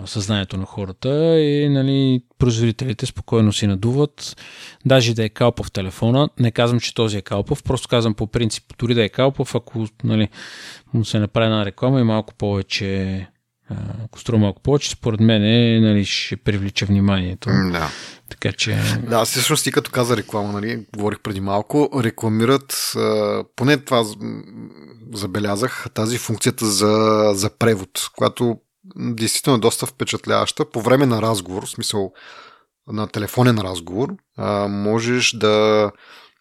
Speaker 2: съзнанието на хората и нали, производителите спокойно си надуват. Даже да е калпав телефона, не казвам, че този е калпав, просто казвам по принцип, дори да е калпав, ако нали, му се направи една реклама и малко повече ако струва малко повече, според мен е, нали, ще привлича вниманието.
Speaker 1: Да.
Speaker 2: Така че...
Speaker 1: Да, всъщност ти като каза реклама, нали, говорих преди малко, рекламират, поне това забелязах, тази функцията за, за превод, която действително е доста впечатляваща. По време на разговор, в смисъл на телефонен разговор, можеш да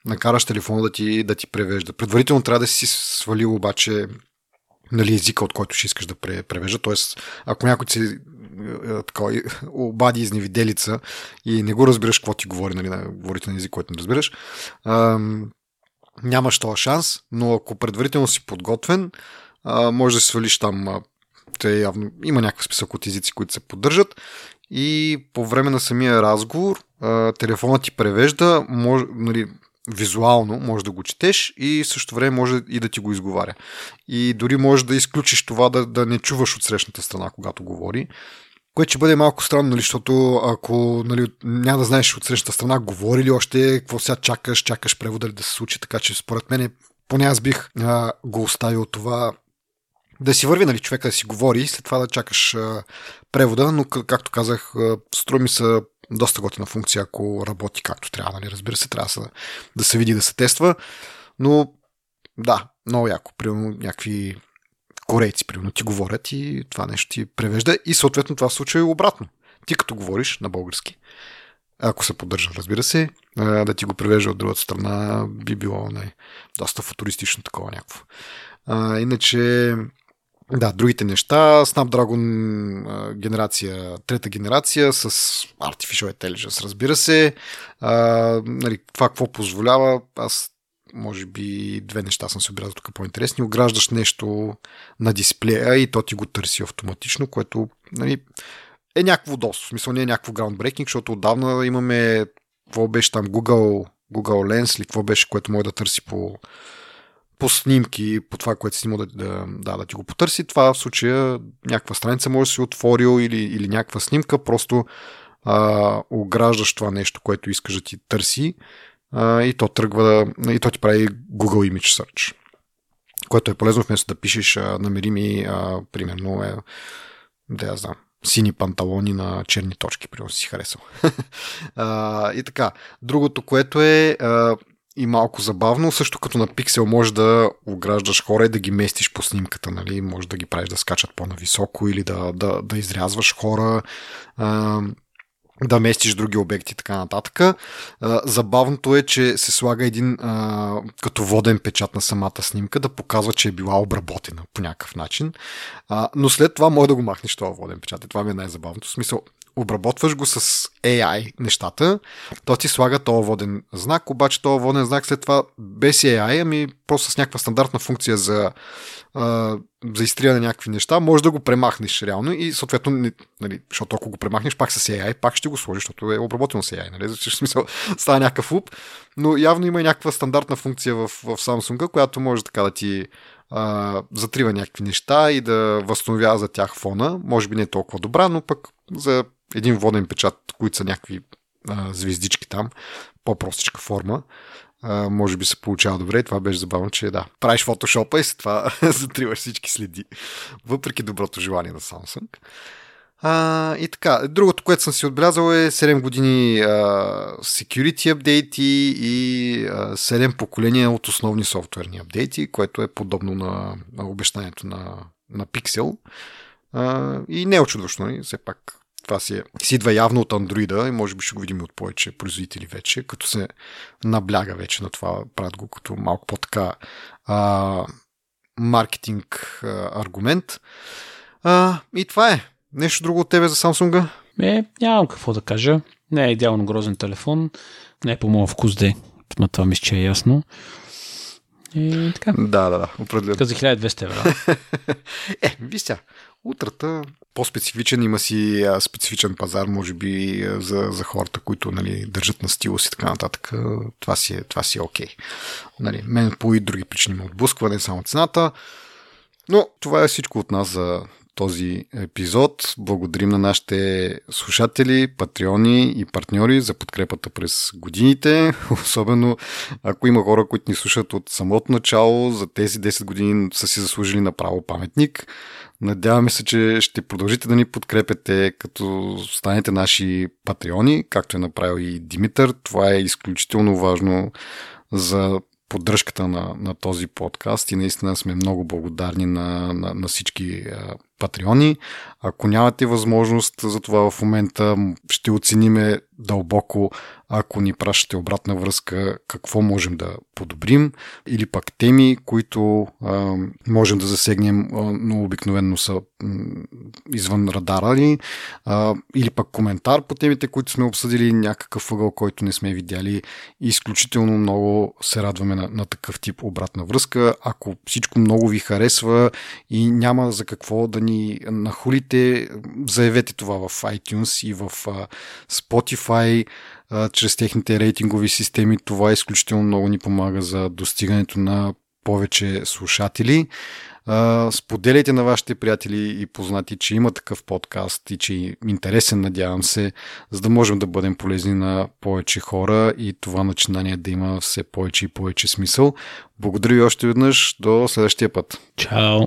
Speaker 1: накараш телефона да ти, да ти превежда. Предварително трябва да си свалил обаче нали, езика, от който ще искаш да пре- превежда. Тоест, ако някой се е, обади изневиделица и не го разбираш какво ти говори, нали, на говорите на език, който не разбираш, ам, нямаш този шанс, но ако предварително си подготвен, а, може да си свалиш там, а, те явно има някакъв списък от езици, които се поддържат и по време на самия разговор а, телефонът ти превежда, може, нали, визуално може да го четеш и също време може и да ти го изговаря. И дори може да изключиш това да, да не чуваш от срещната страна, когато говори. Което ще бъде малко странно, нали, защото ако нали, няма да знаеш от срещната страна, говори ли още, какво сега чакаш, чакаш превода ли да се случи, така че според мен, поне аз бих а, го оставил това да си върви, нали, човека да си говори след това да чакаш а, превода, но как- както казах, а, струва ми се доста готина функция, ако работи както трябва, нали, разбира се, трябва да да се види, да се тества, но да, много яко, примерно някакви корейци, примерно, ти говорят и това нещо ти превежда и съответно това случва и обратно. Ти като говориш на български, ако се поддържа, разбира се, да ти го превежда от другата страна би било не, доста футуристично такова някакво. А, иначе, да, другите неща, Snapdragon генерация, трета генерация с Artificial Intelligence, разбира се. А, нали, това какво позволява, аз може би две неща съм се обрязал тук по-интересни. Ограждаш нещо на дисплея и то ти го търси автоматично, което нали, е някакво удобство. В смисъл не е някакво groundbreaking, защото отдавна имаме какво беше там Google, Google Lens или какво беше, което може да търси по, по снимки, по това, което си снимал да, да, да, да ти го потърси. Това в случая някаква страница може да си отворил или, или някаква снимка, просто а, ограждаш това нещо, което искаш да ти търси а, и то тръгва и то ти прави Google Image Search което е полезно вместо да пишеш а, намери ми, а, примерно, е, да я знам, сини панталони на черни точки, примерно си харесал. а, и така. Другото, което е а, и малко забавно, също като на пиксел може да ограждаш хора и да ги местиш по снимката, нали? Може да ги правиш да скачат по-нависоко или да, да, да изрязваш хора. Да местиш други обекти и така нататък. Забавното е, че се слага един като воден печат на самата снимка, да показва, че е била обработена по някакъв начин. Но след това може да го махнеш това воден печат. И това ми е най-забавното. В смисъл, обработваш го с AI нещата, то ти слага този воден знак, обаче този воден знак след това без AI, ами просто с някаква стандартна функция за, а, за изтриване на някакви неща, може да го премахнеш реално и съответно, нали, защото ако го премахнеш пак с AI, пак ще го сложиш, защото е обработено с AI, нали, в смисъл става някакъв луп, но явно има и някаква стандартна функция в, в Samsung, която може така да ти затрива някакви неща и да възстановява за тях фона. Може би не е толкова добра, но пък за един воден печат, които са някакви а, звездички там, по-простичка форма, а, може би се получава добре. Това беше забавно, че да, правиш фотошопа и след това затриваш всички следи, въпреки доброто желание на Samsung. А, и така, другото, което съм си отбелязал е 7 години а, security апдейти и а, 7 поколения от основни софтуерни апдейти, което е подобно на, на обещанието на, на Pixel. А, и не е очудващо, нали? все пак това си, е, си идва явно от андроида и може би ще го видим от повече производители вече, като се набляга вече на това, правят го като малко по-така а, маркетинг а, аргумент. А, и това е. Нещо друго от тебе за Samsung?
Speaker 2: Е, нямам какво да кажа. Не е идеално грозен телефон. Не е по моя вкус де. Това мисля, че е ясно. И така.
Speaker 1: Да, да, да, определено.
Speaker 2: Като за 1200 евро.
Speaker 1: е, виж сега, утрата по-специфичен, има си специфичен пазар, може би за, за хората, които нали, държат на стилус и така нататък. Това си е, това си е окей. Нали, мен по и други причини ме отблъсква, не само цената. Но това е всичко от нас за този епизод. Благодарим на нашите слушатели, патреони и партньори за подкрепата през годините. Особено ако има хора, които ни слушат от самото начало, за тези 10 години са си заслужили направо паметник. Надяваме се, че ще продължите да ни подкрепете, като станете наши патреони, както е направил и Димитър. Това е изключително важно за поддръжката на, на този подкаст и наистина сме много благодарни на, на, на всички патреони. Ако нямате възможност за това в момента, ще оцениме дълбоко, ако ни пращате обратна връзка, какво можем да подобрим или пък теми, които а, можем да засегнем, но обикновено са м, извън радара ни, а, или пък коментар по темите, които сме обсъдили, някакъв ъгъл, който не сме видяли. Изключително много се радваме на, на такъв тип обратна връзка. Ако всичко много ви харесва и няма за какво да ни нахулите, заявете това в iTunes и в Spotify, чрез техните рейтингови системи. Това изключително много ни помага за достигането на повече слушатели. Споделяйте на вашите приятели и познати, че има такъв подкаст и че е интересен, надявам се, за да можем да бъдем полезни на повече хора и това начинание да има все повече и повече смисъл. Благодаря ви още веднъж. До следващия път.
Speaker 2: Чао!